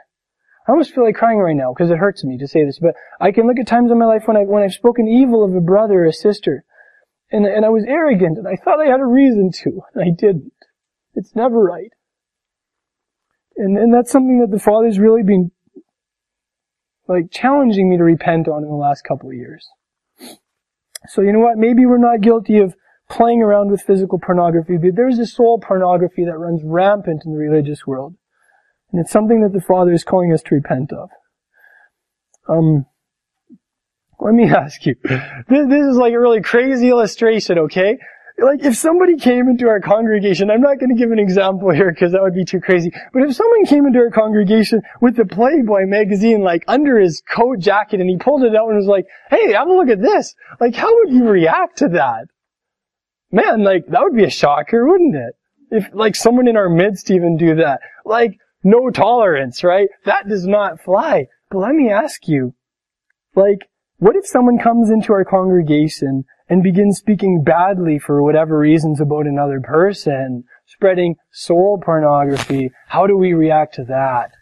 I almost feel like crying right now because it hurts me to say this, but I can look at times in my life when I when I've spoken evil of a brother or a sister, and and I was arrogant and I thought I had a reason to, and I didn't. It's never right. And and that's something that the Father's really been like challenging me to repent on in the last couple of years. So you know what? Maybe we're not guilty of playing around with physical pornography, but there's a soul pornography that runs rampant in the religious world. And it's something that the Father is calling us to repent of. Um, let me ask you. This, this is like a really crazy illustration, okay? Like if somebody came into our congregation, I'm not going to give an example here because that would be too crazy, but if someone came into our congregation with the Playboy magazine like under his coat jacket and he pulled it out and was like, hey, have a look at this. Like how would you react to that? Man, like that would be a shocker, wouldn't it? If like someone in our midst even do that. Like no tolerance, right? That does not fly. But let me ask you, like, what if someone comes into our congregation and begins speaking badly for whatever reasons about another person, spreading soul pornography? How do we react to that?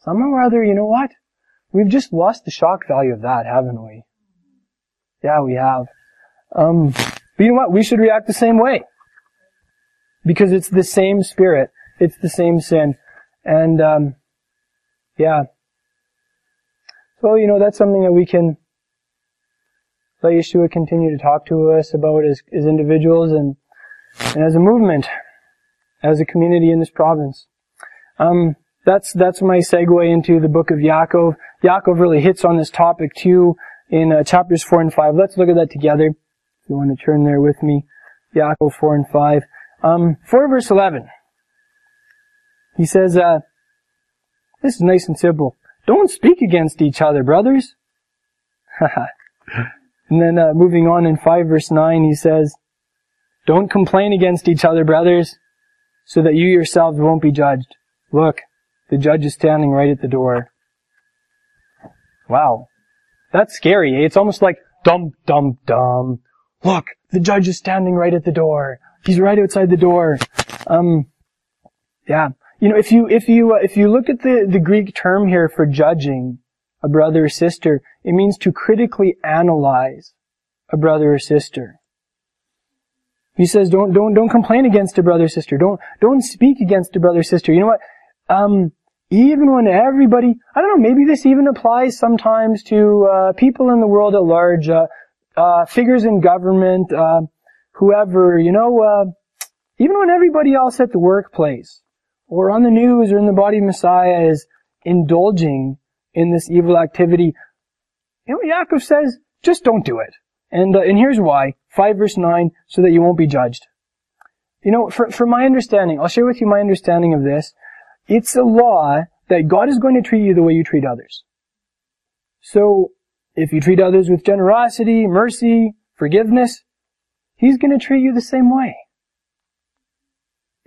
Somehow or other, you know what? We've just lost the shock value of that, haven't we? Yeah, we have. Um, but you know what? We should react the same way. Because it's the same spirit. It's the same sin. And, um, yeah. So, you know, that's something that we can let Yeshua continue to talk to us about as, as individuals and, and as a movement, as a community in this province. Um, that's, that's my segue into the book of Yaakov. Yaakov really hits on this topic too in uh, chapters 4 and 5. Let's look at that together. You want to turn there with me. Yaakov 4 and 5. Um, 4 verse 11. He says, uh, this is nice and simple. Don't speak against each other, brothers. and then uh, moving on in 5 verse 9, he says, Don't complain against each other, brothers, so that you yourselves won't be judged. Look, the judge is standing right at the door. Wow. That's scary. It's almost like, dum, dum, dum. Look, the judge is standing right at the door. He's right outside the door. Um, yeah. You know, if you, if you, uh, if you look at the, the Greek term here for judging a brother or sister, it means to critically analyze a brother or sister. He says, don't, don't, don't complain against a brother or sister. Don't, don't speak against a brother or sister. You know what? Um, even when everybody, I don't know, maybe this even applies sometimes to, uh, people in the world at large, uh, uh, figures in government, uh, whoever, you know, uh, even when everybody else at the workplace, or on the news or in the body of Messiah is indulging in this evil activity, you know, Yaakov says, just don't do it. And, uh, and here's why. 5 verse 9, so that you won't be judged. You know, for, for my understanding, I'll share with you my understanding of this. It's a law that God is going to treat you the way you treat others. So, if you treat others with generosity, mercy, forgiveness, He's going to treat you the same way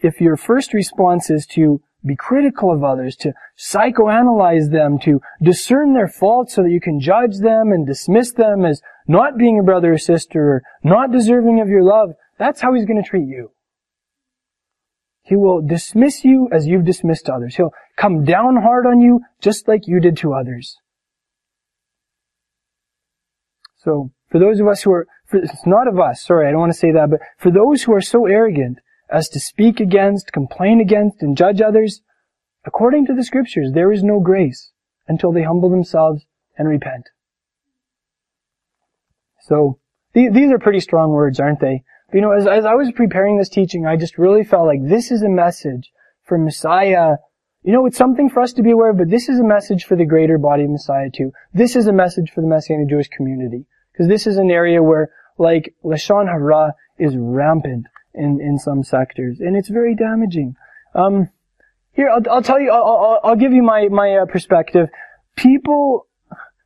if your first response is to be critical of others, to psychoanalyze them, to discern their faults so that you can judge them and dismiss them as not being a brother or sister or not deserving of your love, that's how he's going to treat you. He will dismiss you as you've dismissed others. He'll come down hard on you just like you did to others. So, for those of us who are, for, it's not of us, sorry, I don't want to say that, but for those who are so arrogant as to speak against, complain against, and judge others, according to the scriptures, there is no grace until they humble themselves and repent. So, these are pretty strong words, aren't they? But, you know, as, as I was preparing this teaching, I just really felt like this is a message for Messiah. You know, it's something for us to be aware of, but this is a message for the greater body of Messiah too. This is a message for the Messianic Jewish community. Because this is an area where, like, Lashon Hara is rampant in, in some sectors. And it's very damaging. Um, here, I'll, I'll tell you, I'll, I'll, I'll, give you my, my uh, perspective. People,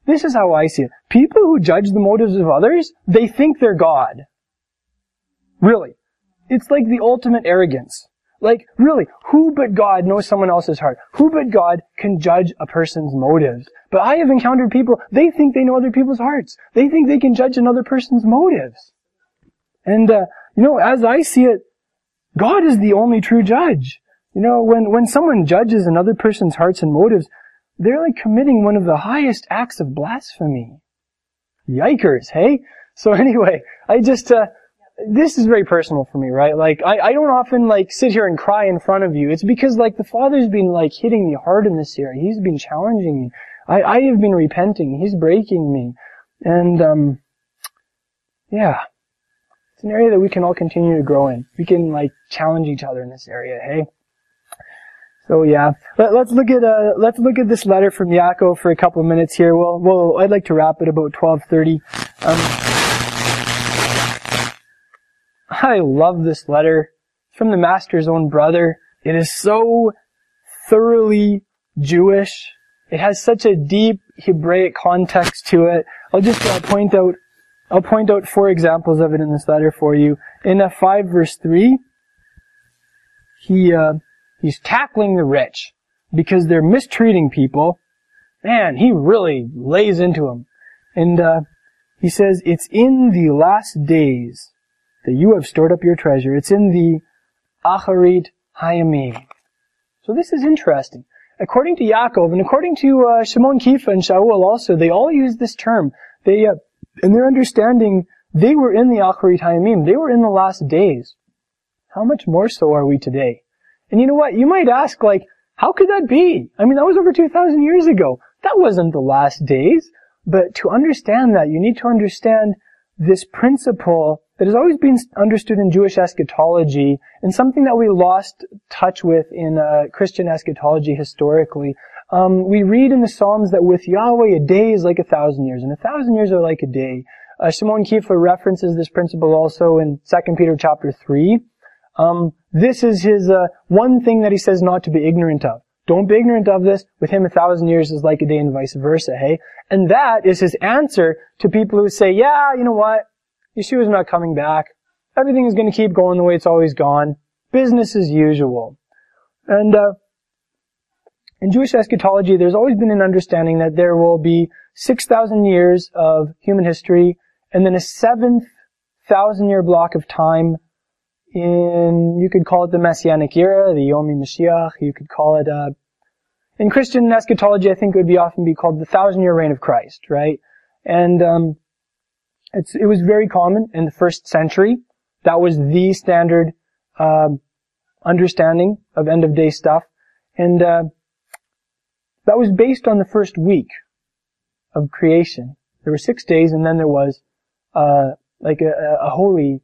this is how I see it. People who judge the motives of others, they think they're God. Really. It's like the ultimate arrogance. Like, really, who but God knows someone else's heart? Who but God can judge a person's motives? But I have encountered people, they think they know other people's hearts. They think they can judge another person's motives. And, uh, you know, as I see it, God is the only true judge. You know, when, when someone judges another person's hearts and motives, they're like committing one of the highest acts of blasphemy. Yikers, hey? So anyway, I just, uh, this is very personal for me, right? Like, I, I don't often, like, sit here and cry in front of you. It's because, like, the Father's been, like, hitting me hard in this area. He's been challenging me. I, I have been repenting. He's breaking me. And, um, yeah. It's an area that we can all continue to grow in. We can like challenge each other in this area, hey? So yeah, Let, us look at uh, let's look at this letter from Yaakov for a couple of minutes here. Well, well, I'd like to wrap it about twelve thirty. Um, I love this letter. It's from the master's own brother. It is so thoroughly Jewish. It has such a deep Hebraic context to it. I'll just uh, point out I'll point out four examples of it in this letter for you. In uh, 5 verse 3, he, uh, he's tackling the rich because they're mistreating people. Man, he really lays into them. And, uh, he says, it's in the last days that you have stored up your treasure. It's in the Acharit Hayamim. So this is interesting. According to Yaakov and according to uh, Shimon Kifa and Shaul also, they all use this term. They uh, in their understanding, they were in the Acharit Hayamim. They were in the last days. How much more so are we today? And you know what? You might ask, like, how could that be? I mean, that was over 2,000 years ago. That wasn't the last days. But to understand that, you need to understand this principle that has always been understood in Jewish eschatology and something that we lost touch with in uh, Christian eschatology historically um, we read in the Psalms that with Yahweh a day is like a thousand years, and a thousand years are like a day. Uh, Shimon Kifa references this principle also in 2 Peter chapter 3. Um, this is his uh, one thing that he says not to be ignorant of. Don't be ignorant of this. With him, a thousand years is like a day and vice versa, hey? And that is his answer to people who say, yeah, you know what? Yeshua's not coming back. Everything is going to keep going the way it's always gone. Business as usual. And, uh, in Jewish eschatology, there's always been an understanding that there will be 6,000 years of human history and then a seventh thousand year block of time in, you could call it the Messianic era, the Yomi Mashiach, you could call it, uh, in Christian eschatology, I think it would be often be called the thousand year reign of Christ, right? And, um, it was very common in the first century. That was the standard, um, understanding of end of day stuff. And, uh, that was based on the first week of creation. There were six days, and then there was uh, like a, a, holy,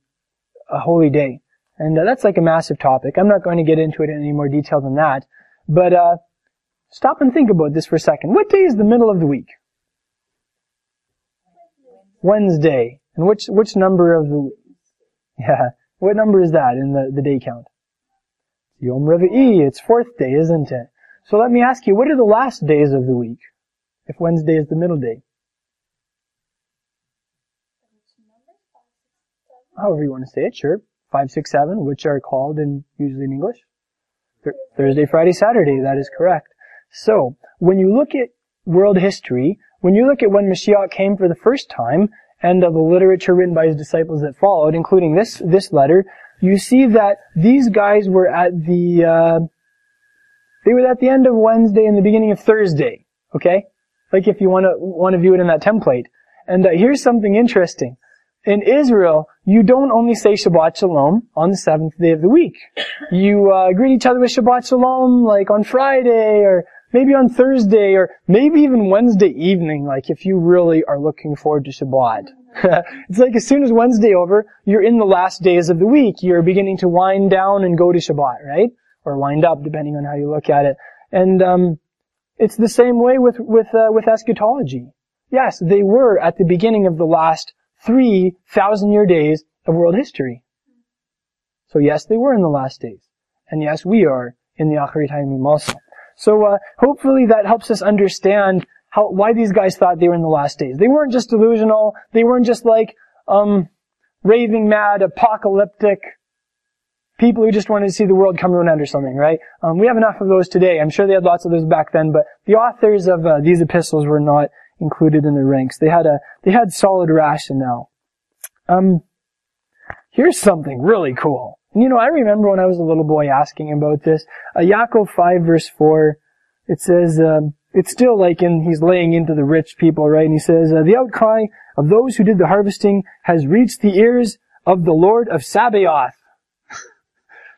a holy day, and uh, that's like a massive topic. I'm not going to get into it in any more detail than that, but uh, stop and think about this for a second. What day is the middle of the week? Wednesday. And which which number of the yeah what number is that in the, the day count? Yom Revi'i. It's fourth day, isn't it? So let me ask you, what are the last days of the week? If Wednesday is the middle day. However you want to say it, sure. Five, six, seven, which are called in, usually in English. Th- Thursday, Friday, Saturday, that is correct. So, when you look at world history, when you look at when Mashiach came for the first time, and the literature written by his disciples that followed, including this, this letter, you see that these guys were at the, uh, they were at the end of Wednesday and the beginning of Thursday. Okay? Like if you want to, want to view it in that template. And uh, here's something interesting. In Israel, you don't only say Shabbat Shalom on the seventh day of the week. You uh, greet each other with Shabbat Shalom like on Friday or maybe on Thursday or maybe even Wednesday evening, like if you really are looking forward to Shabbat. it's like as soon as Wednesday over, you're in the last days of the week. You're beginning to wind down and go to Shabbat, right? Or wind up, depending on how you look at it. And um, it's the same way with with uh, with eschatology. Yes, they were at the beginning of the last three thousand year days of world history. So yes, they were in the last days, and yes, we are in the Acharit Hayamim also. So uh, hopefully that helps us understand how why these guys thought they were in the last days. They weren't just delusional. They weren't just like um, raving mad, apocalyptic people who just wanted to see the world come to an end or something, right? Um, we have enough of those today. I'm sure they had lots of those back then, but the authors of uh, these epistles were not included in the ranks. They had a they had solid rationale. Um, here's something really cool. You know, I remember when I was a little boy asking about this. Uh, Yaakov 5 verse 4, it says, um, it's still like in, he's laying into the rich people, right? And he says, uh, the outcry of those who did the harvesting has reached the ears of the Lord of Sabaoth.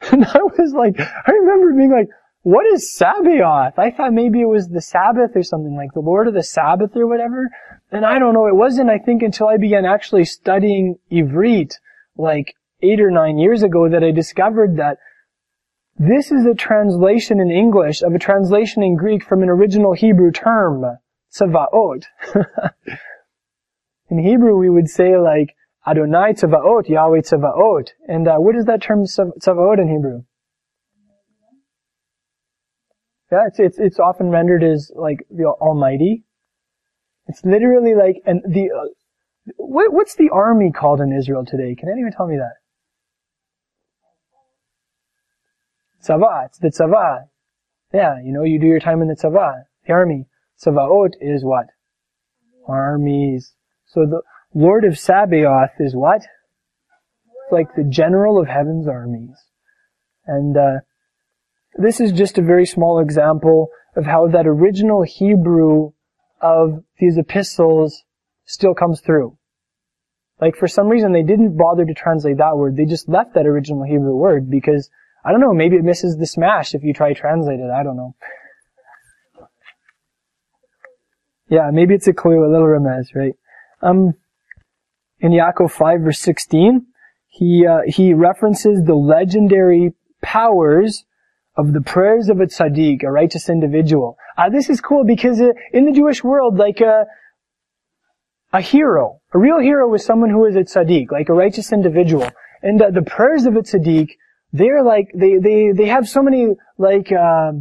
and I was like, I remember being like, what is Sabaoth? I thought maybe it was the Sabbath or something, like the Lord of the Sabbath or whatever. And I don't know, it wasn't, I think, until I began actually studying Ivrit, like eight or nine years ago, that I discovered that this is a translation in English of a translation in Greek from an original Hebrew term, tzavaot. in Hebrew, we would say like, Adonai tzavaot, Yahweh tzavaot. And uh, what is that term tzavaot in Hebrew? Yeah, it's, it's, it's often rendered as like the Almighty. It's literally like, and the, uh, what, what's the army called in Israel today? Can anyone tell me that? Tzava, it's the tzava. Yeah, you know, you do your time in the tzava, the army. Tzavaot is what? Armies. So the Lord of Sabaoth is what? It's like the general of heaven's armies. And, uh, this is just a very small example of how that original Hebrew of these epistles still comes through. Like for some reason they didn't bother to translate that word. They just left that original Hebrew word because, I don't know, maybe it misses the smash if you try to translate it. I don't know. Yeah, maybe it's a clue, a little remez, right? Um, in Yaakov 5 verse 16, he, uh, he references the legendary powers of the prayers of a tzaddik, a righteous individual. Uh, this is cool because uh, in the Jewish world, like a, uh, a hero, a real hero is someone who is a tzaddik, like a righteous individual. And uh, the prayers of a tzaddik, they're like, they, they, they have so many, like, uh,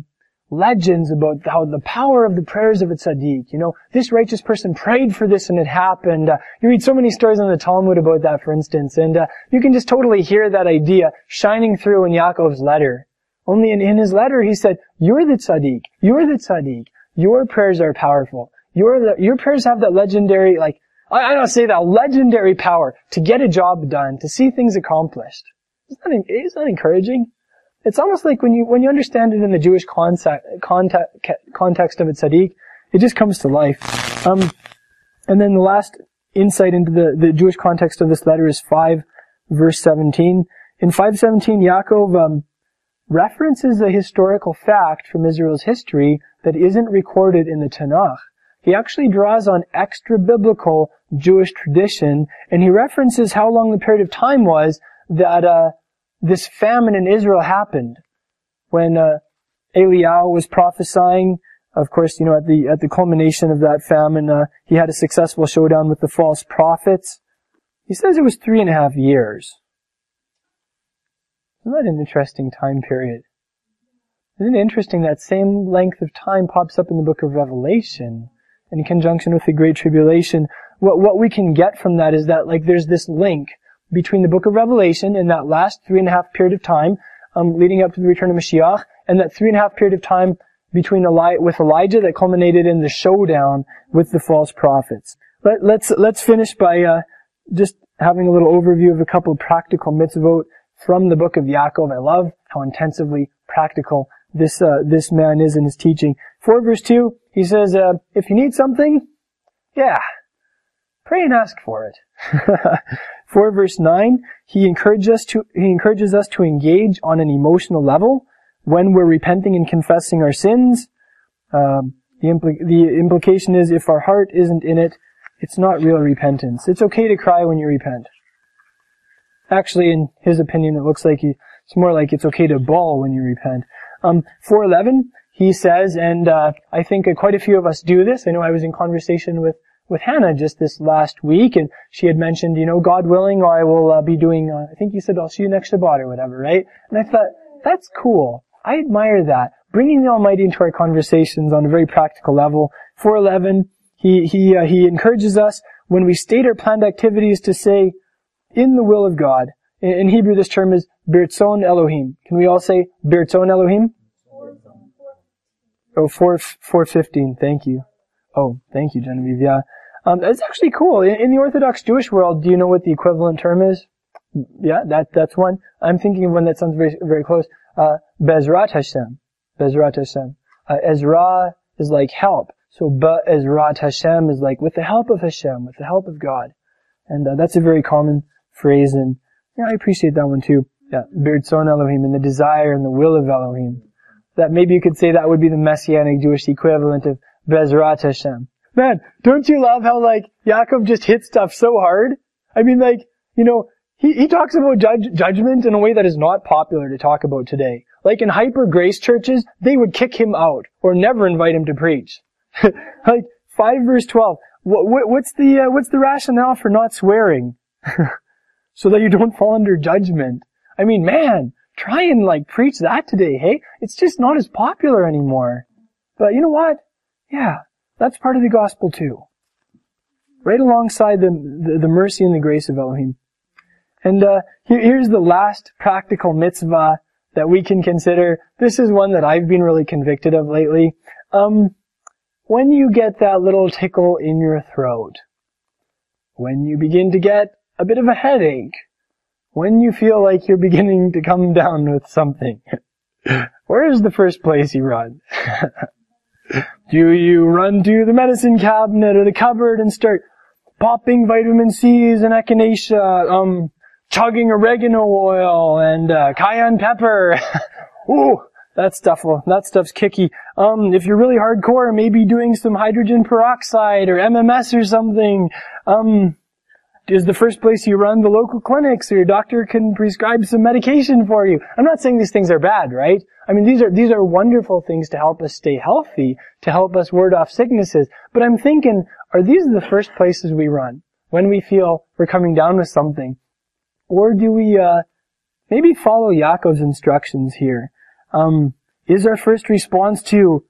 legends about how the power of the prayers of a tzaddik. You know, this righteous person prayed for this and it happened. Uh, you read so many stories in the Talmud about that, for instance, and uh, you can just totally hear that idea shining through in Yaakov's letter. Only in, in his letter he said, you're the tzaddik. You're the tzaddik. Your prayers are powerful. Your, your prayers have that legendary, like, I, I don't say that, legendary power to get a job done, to see things accomplished. That, isn't that encouraging? It's almost like when you, when you understand it in the Jewish concept, context, context of a tzaddik, it just comes to life. Um, and then the last insight into the, the Jewish context of this letter is 5 verse 17. In 517, Yaakov, um, references a historical fact from Israel's history that isn't recorded in the Tanakh. He actually draws on extra biblical Jewish tradition, and he references how long the period of time was that uh, this famine in Israel happened. When uh, Eliyahu was prophesying, of course, you know, at the at the culmination of that famine, uh, he had a successful showdown with the false prophets. He says it was three and a half years. Isn't that an interesting time period? Isn't it interesting that same length of time pops up in the book of Revelation in conjunction with the Great Tribulation? What, what we can get from that is that like there's this link between the book of Revelation and that last three and a half period of time um, leading up to the return of Mashiach and that three and a half period of time between Eli- with Elijah that culminated in the showdown with the false prophets. Let, us let's, let's finish by uh, just having a little overview of a couple of practical mitzvot from the book of Yaakov. I love how intensively practical this uh, this man is in his teaching. Four verse two, he says, uh, "If you need something, yeah, pray and ask for it. 4 verse 9, he encourages us to, he encourages us to engage on an emotional level when we're repenting and confessing our sins. Um, the, impl- the implication is if our heart isn't in it, it's not real repentance. It's okay to cry when you repent. Actually, in his opinion, it looks like he, it's more like it's okay to bawl when you repent. Um, 411, he says, and uh, I think quite a few of us do this. I know I was in conversation with with Hannah just this last week, and she had mentioned, you know, God willing, I will uh, be doing. Uh, I think you said I'll see you next Shabbat or whatever, right? And I thought that's cool. I admire that. Bringing the Almighty into our conversations on a very practical level. 411, he he uh, he encourages us when we state our planned activities to say, in the will of God. In, in Hebrew, this term is birtzon Elohim. Can we all say birtzon Elohim? Oh, 4, 415. Thank you. Oh, thank you, Genevieve. Yeah. Um, it's actually cool. In, in, the Orthodox Jewish world, do you know what the equivalent term is? Yeah, that, that's one. I'm thinking of one that sounds very, very close. Uh, Bezrat Hashem. Bezrat Hashem. Uh, Ezra is like help. So, Ezrat Hashem is like with the help of Hashem, with the help of God. And uh, that's a very common phrase, and yeah, I appreciate that one too. Yeah, Birtzon Elohim, and the desire and the will of Elohim that maybe you could say that would be the messianic Jewish equivalent of Bezrat Hashem. Man, don't you love how like Yaakov just hits stuff so hard? I mean like, you know, he, he talks about judge, judgment in a way that is not popular to talk about today. Like in hyper grace churches, they would kick him out or never invite him to preach. like 5 verse 12. What, what, what's the, uh, what's the rationale for not swearing? so that you don't fall under judgment. I mean, man, try and like preach that today, hey? It's just not as popular anymore. But you know what? Yeah, that's part of the gospel too. Right alongside the, the, the mercy and the grace of Elohim. And uh, here, here's the last practical mitzvah that we can consider. This is one that I've been really convicted of lately. Um, when you get that little tickle in your throat, when you begin to get a bit of a headache, when you feel like you're beginning to come down with something, where is the first place you run? Do you run to the medicine cabinet or the cupboard and start popping vitamin C's and echinacea, um, chugging oregano oil and uh, cayenne pepper? Ooh, that stuff, well, that stuff's kicky. Um, if you're really hardcore, maybe doing some hydrogen peroxide or MMS or something. Um, is the first place you run the local clinic so your doctor can prescribe some medication for you. I'm not saying these things are bad, right? I mean, these are, these are wonderful things to help us stay healthy, to help us ward off sicknesses. But I'm thinking, are these the first places we run when we feel we're coming down with something? Or do we, uh, maybe follow Yaakov's instructions here? Um, is our first response to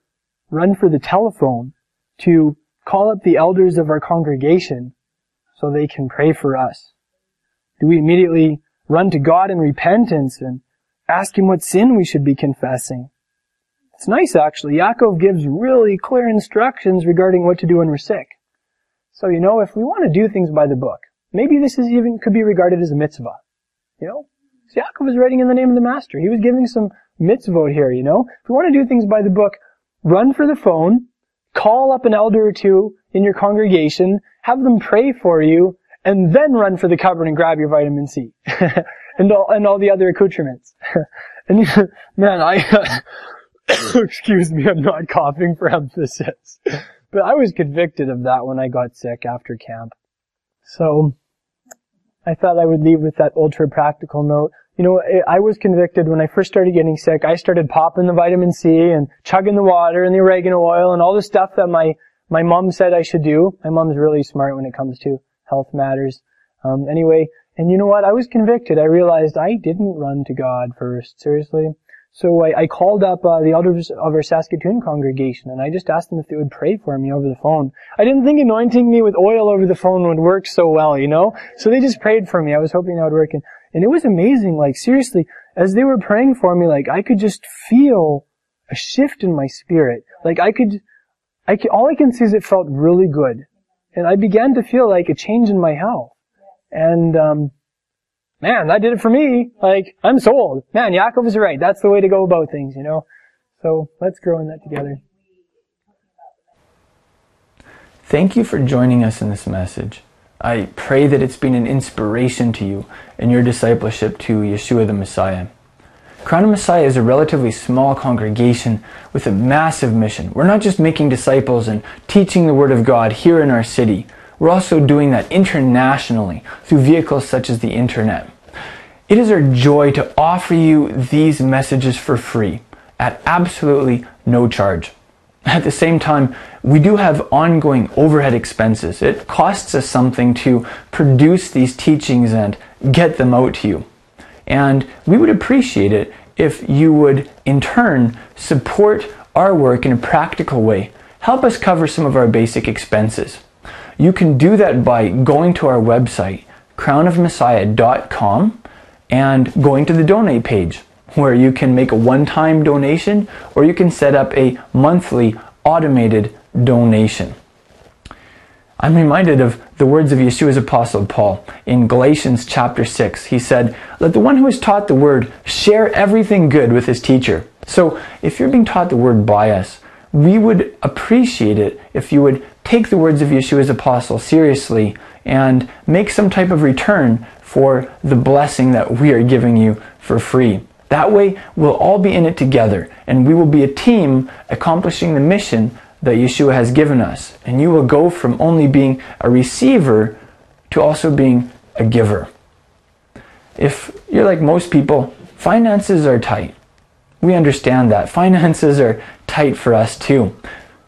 run for the telephone, to call up the elders of our congregation, so they can pray for us? Do we immediately run to God in repentance and ask Him what sin we should be confessing? It's nice actually. Yaakov gives really clear instructions regarding what to do when we're sick. So, you know, if we want to do things by the book, maybe this is even, could be regarded as a mitzvah. You know? So Yaakov was writing in the name of the Master. He was giving some mitzvot here, you know? If we want to do things by the book, run for the phone, call up an elder or two in your congregation, have them pray for you, and then run for the cupboard and grab your vitamin C. and all, and all the other accoutrements. and man, I, excuse me, I'm not coughing for emphasis. But I was convicted of that when I got sick after camp. So, I thought I would leave with that ultra practical note. You know, I was convicted when I first started getting sick. I started popping the vitamin C and chugging the water and the oregano oil and all the stuff that my my mom said I should do. My mom's really smart when it comes to health matters. Um, anyway, and you know what? I was convicted. I realized I didn't run to God first. Seriously. So I, I called up uh, the elders of our Saskatoon congregation, and I just asked them if they would pray for me over the phone. I didn't think anointing me with oil over the phone would work so well, you know. So they just prayed for me. I was hoping that would work, and, and it was amazing. Like seriously, as they were praying for me, like I could just feel a shift in my spirit. Like I could I all I can see is it felt really good. And I began to feel like a change in my health. And, um, man, that did it for me. Like, I'm sold. Man, Yaakov is right. That's the way to go about things, you know? So let's grow in that together. Thank you for joining us in this message. I pray that it's been an inspiration to you in your discipleship to Yeshua the Messiah. Crown of Messiah is a relatively small congregation with a massive mission. We're not just making disciples and teaching the Word of God here in our city. We're also doing that internationally through vehicles such as the internet. It is our joy to offer you these messages for free at absolutely no charge. At the same time, we do have ongoing overhead expenses. It costs us something to produce these teachings and get them out to you. And we would appreciate it if you would, in turn, support our work in a practical way. Help us cover some of our basic expenses. You can do that by going to our website, crownofmessiah.com, and going to the donate page, where you can make a one time donation or you can set up a monthly automated donation. I'm reminded of the words of Yeshua's apostle Paul in Galatians chapter 6. He said, Let the one who is taught the word share everything good with his teacher. So if you're being taught the word by us, we would appreciate it if you would take the words of Yeshua's apostle seriously and make some type of return for the blessing that we are giving you for free. That way, we'll all be in it together and we will be a team accomplishing the mission that Yeshua has given us. And you will go from only being a receiver to also being a giver. If you're like most people, finances are tight. We understand that. Finances are tight for us too.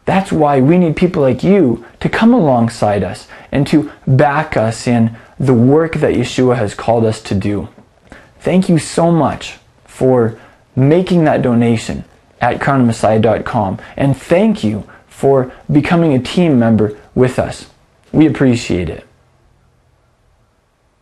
That's why we need people like you to come alongside us and to back us in the work that Yeshua has called us to do. Thank you so much for making that donation at crownofmessiah.com. And thank you for becoming a team member with us. We appreciate it.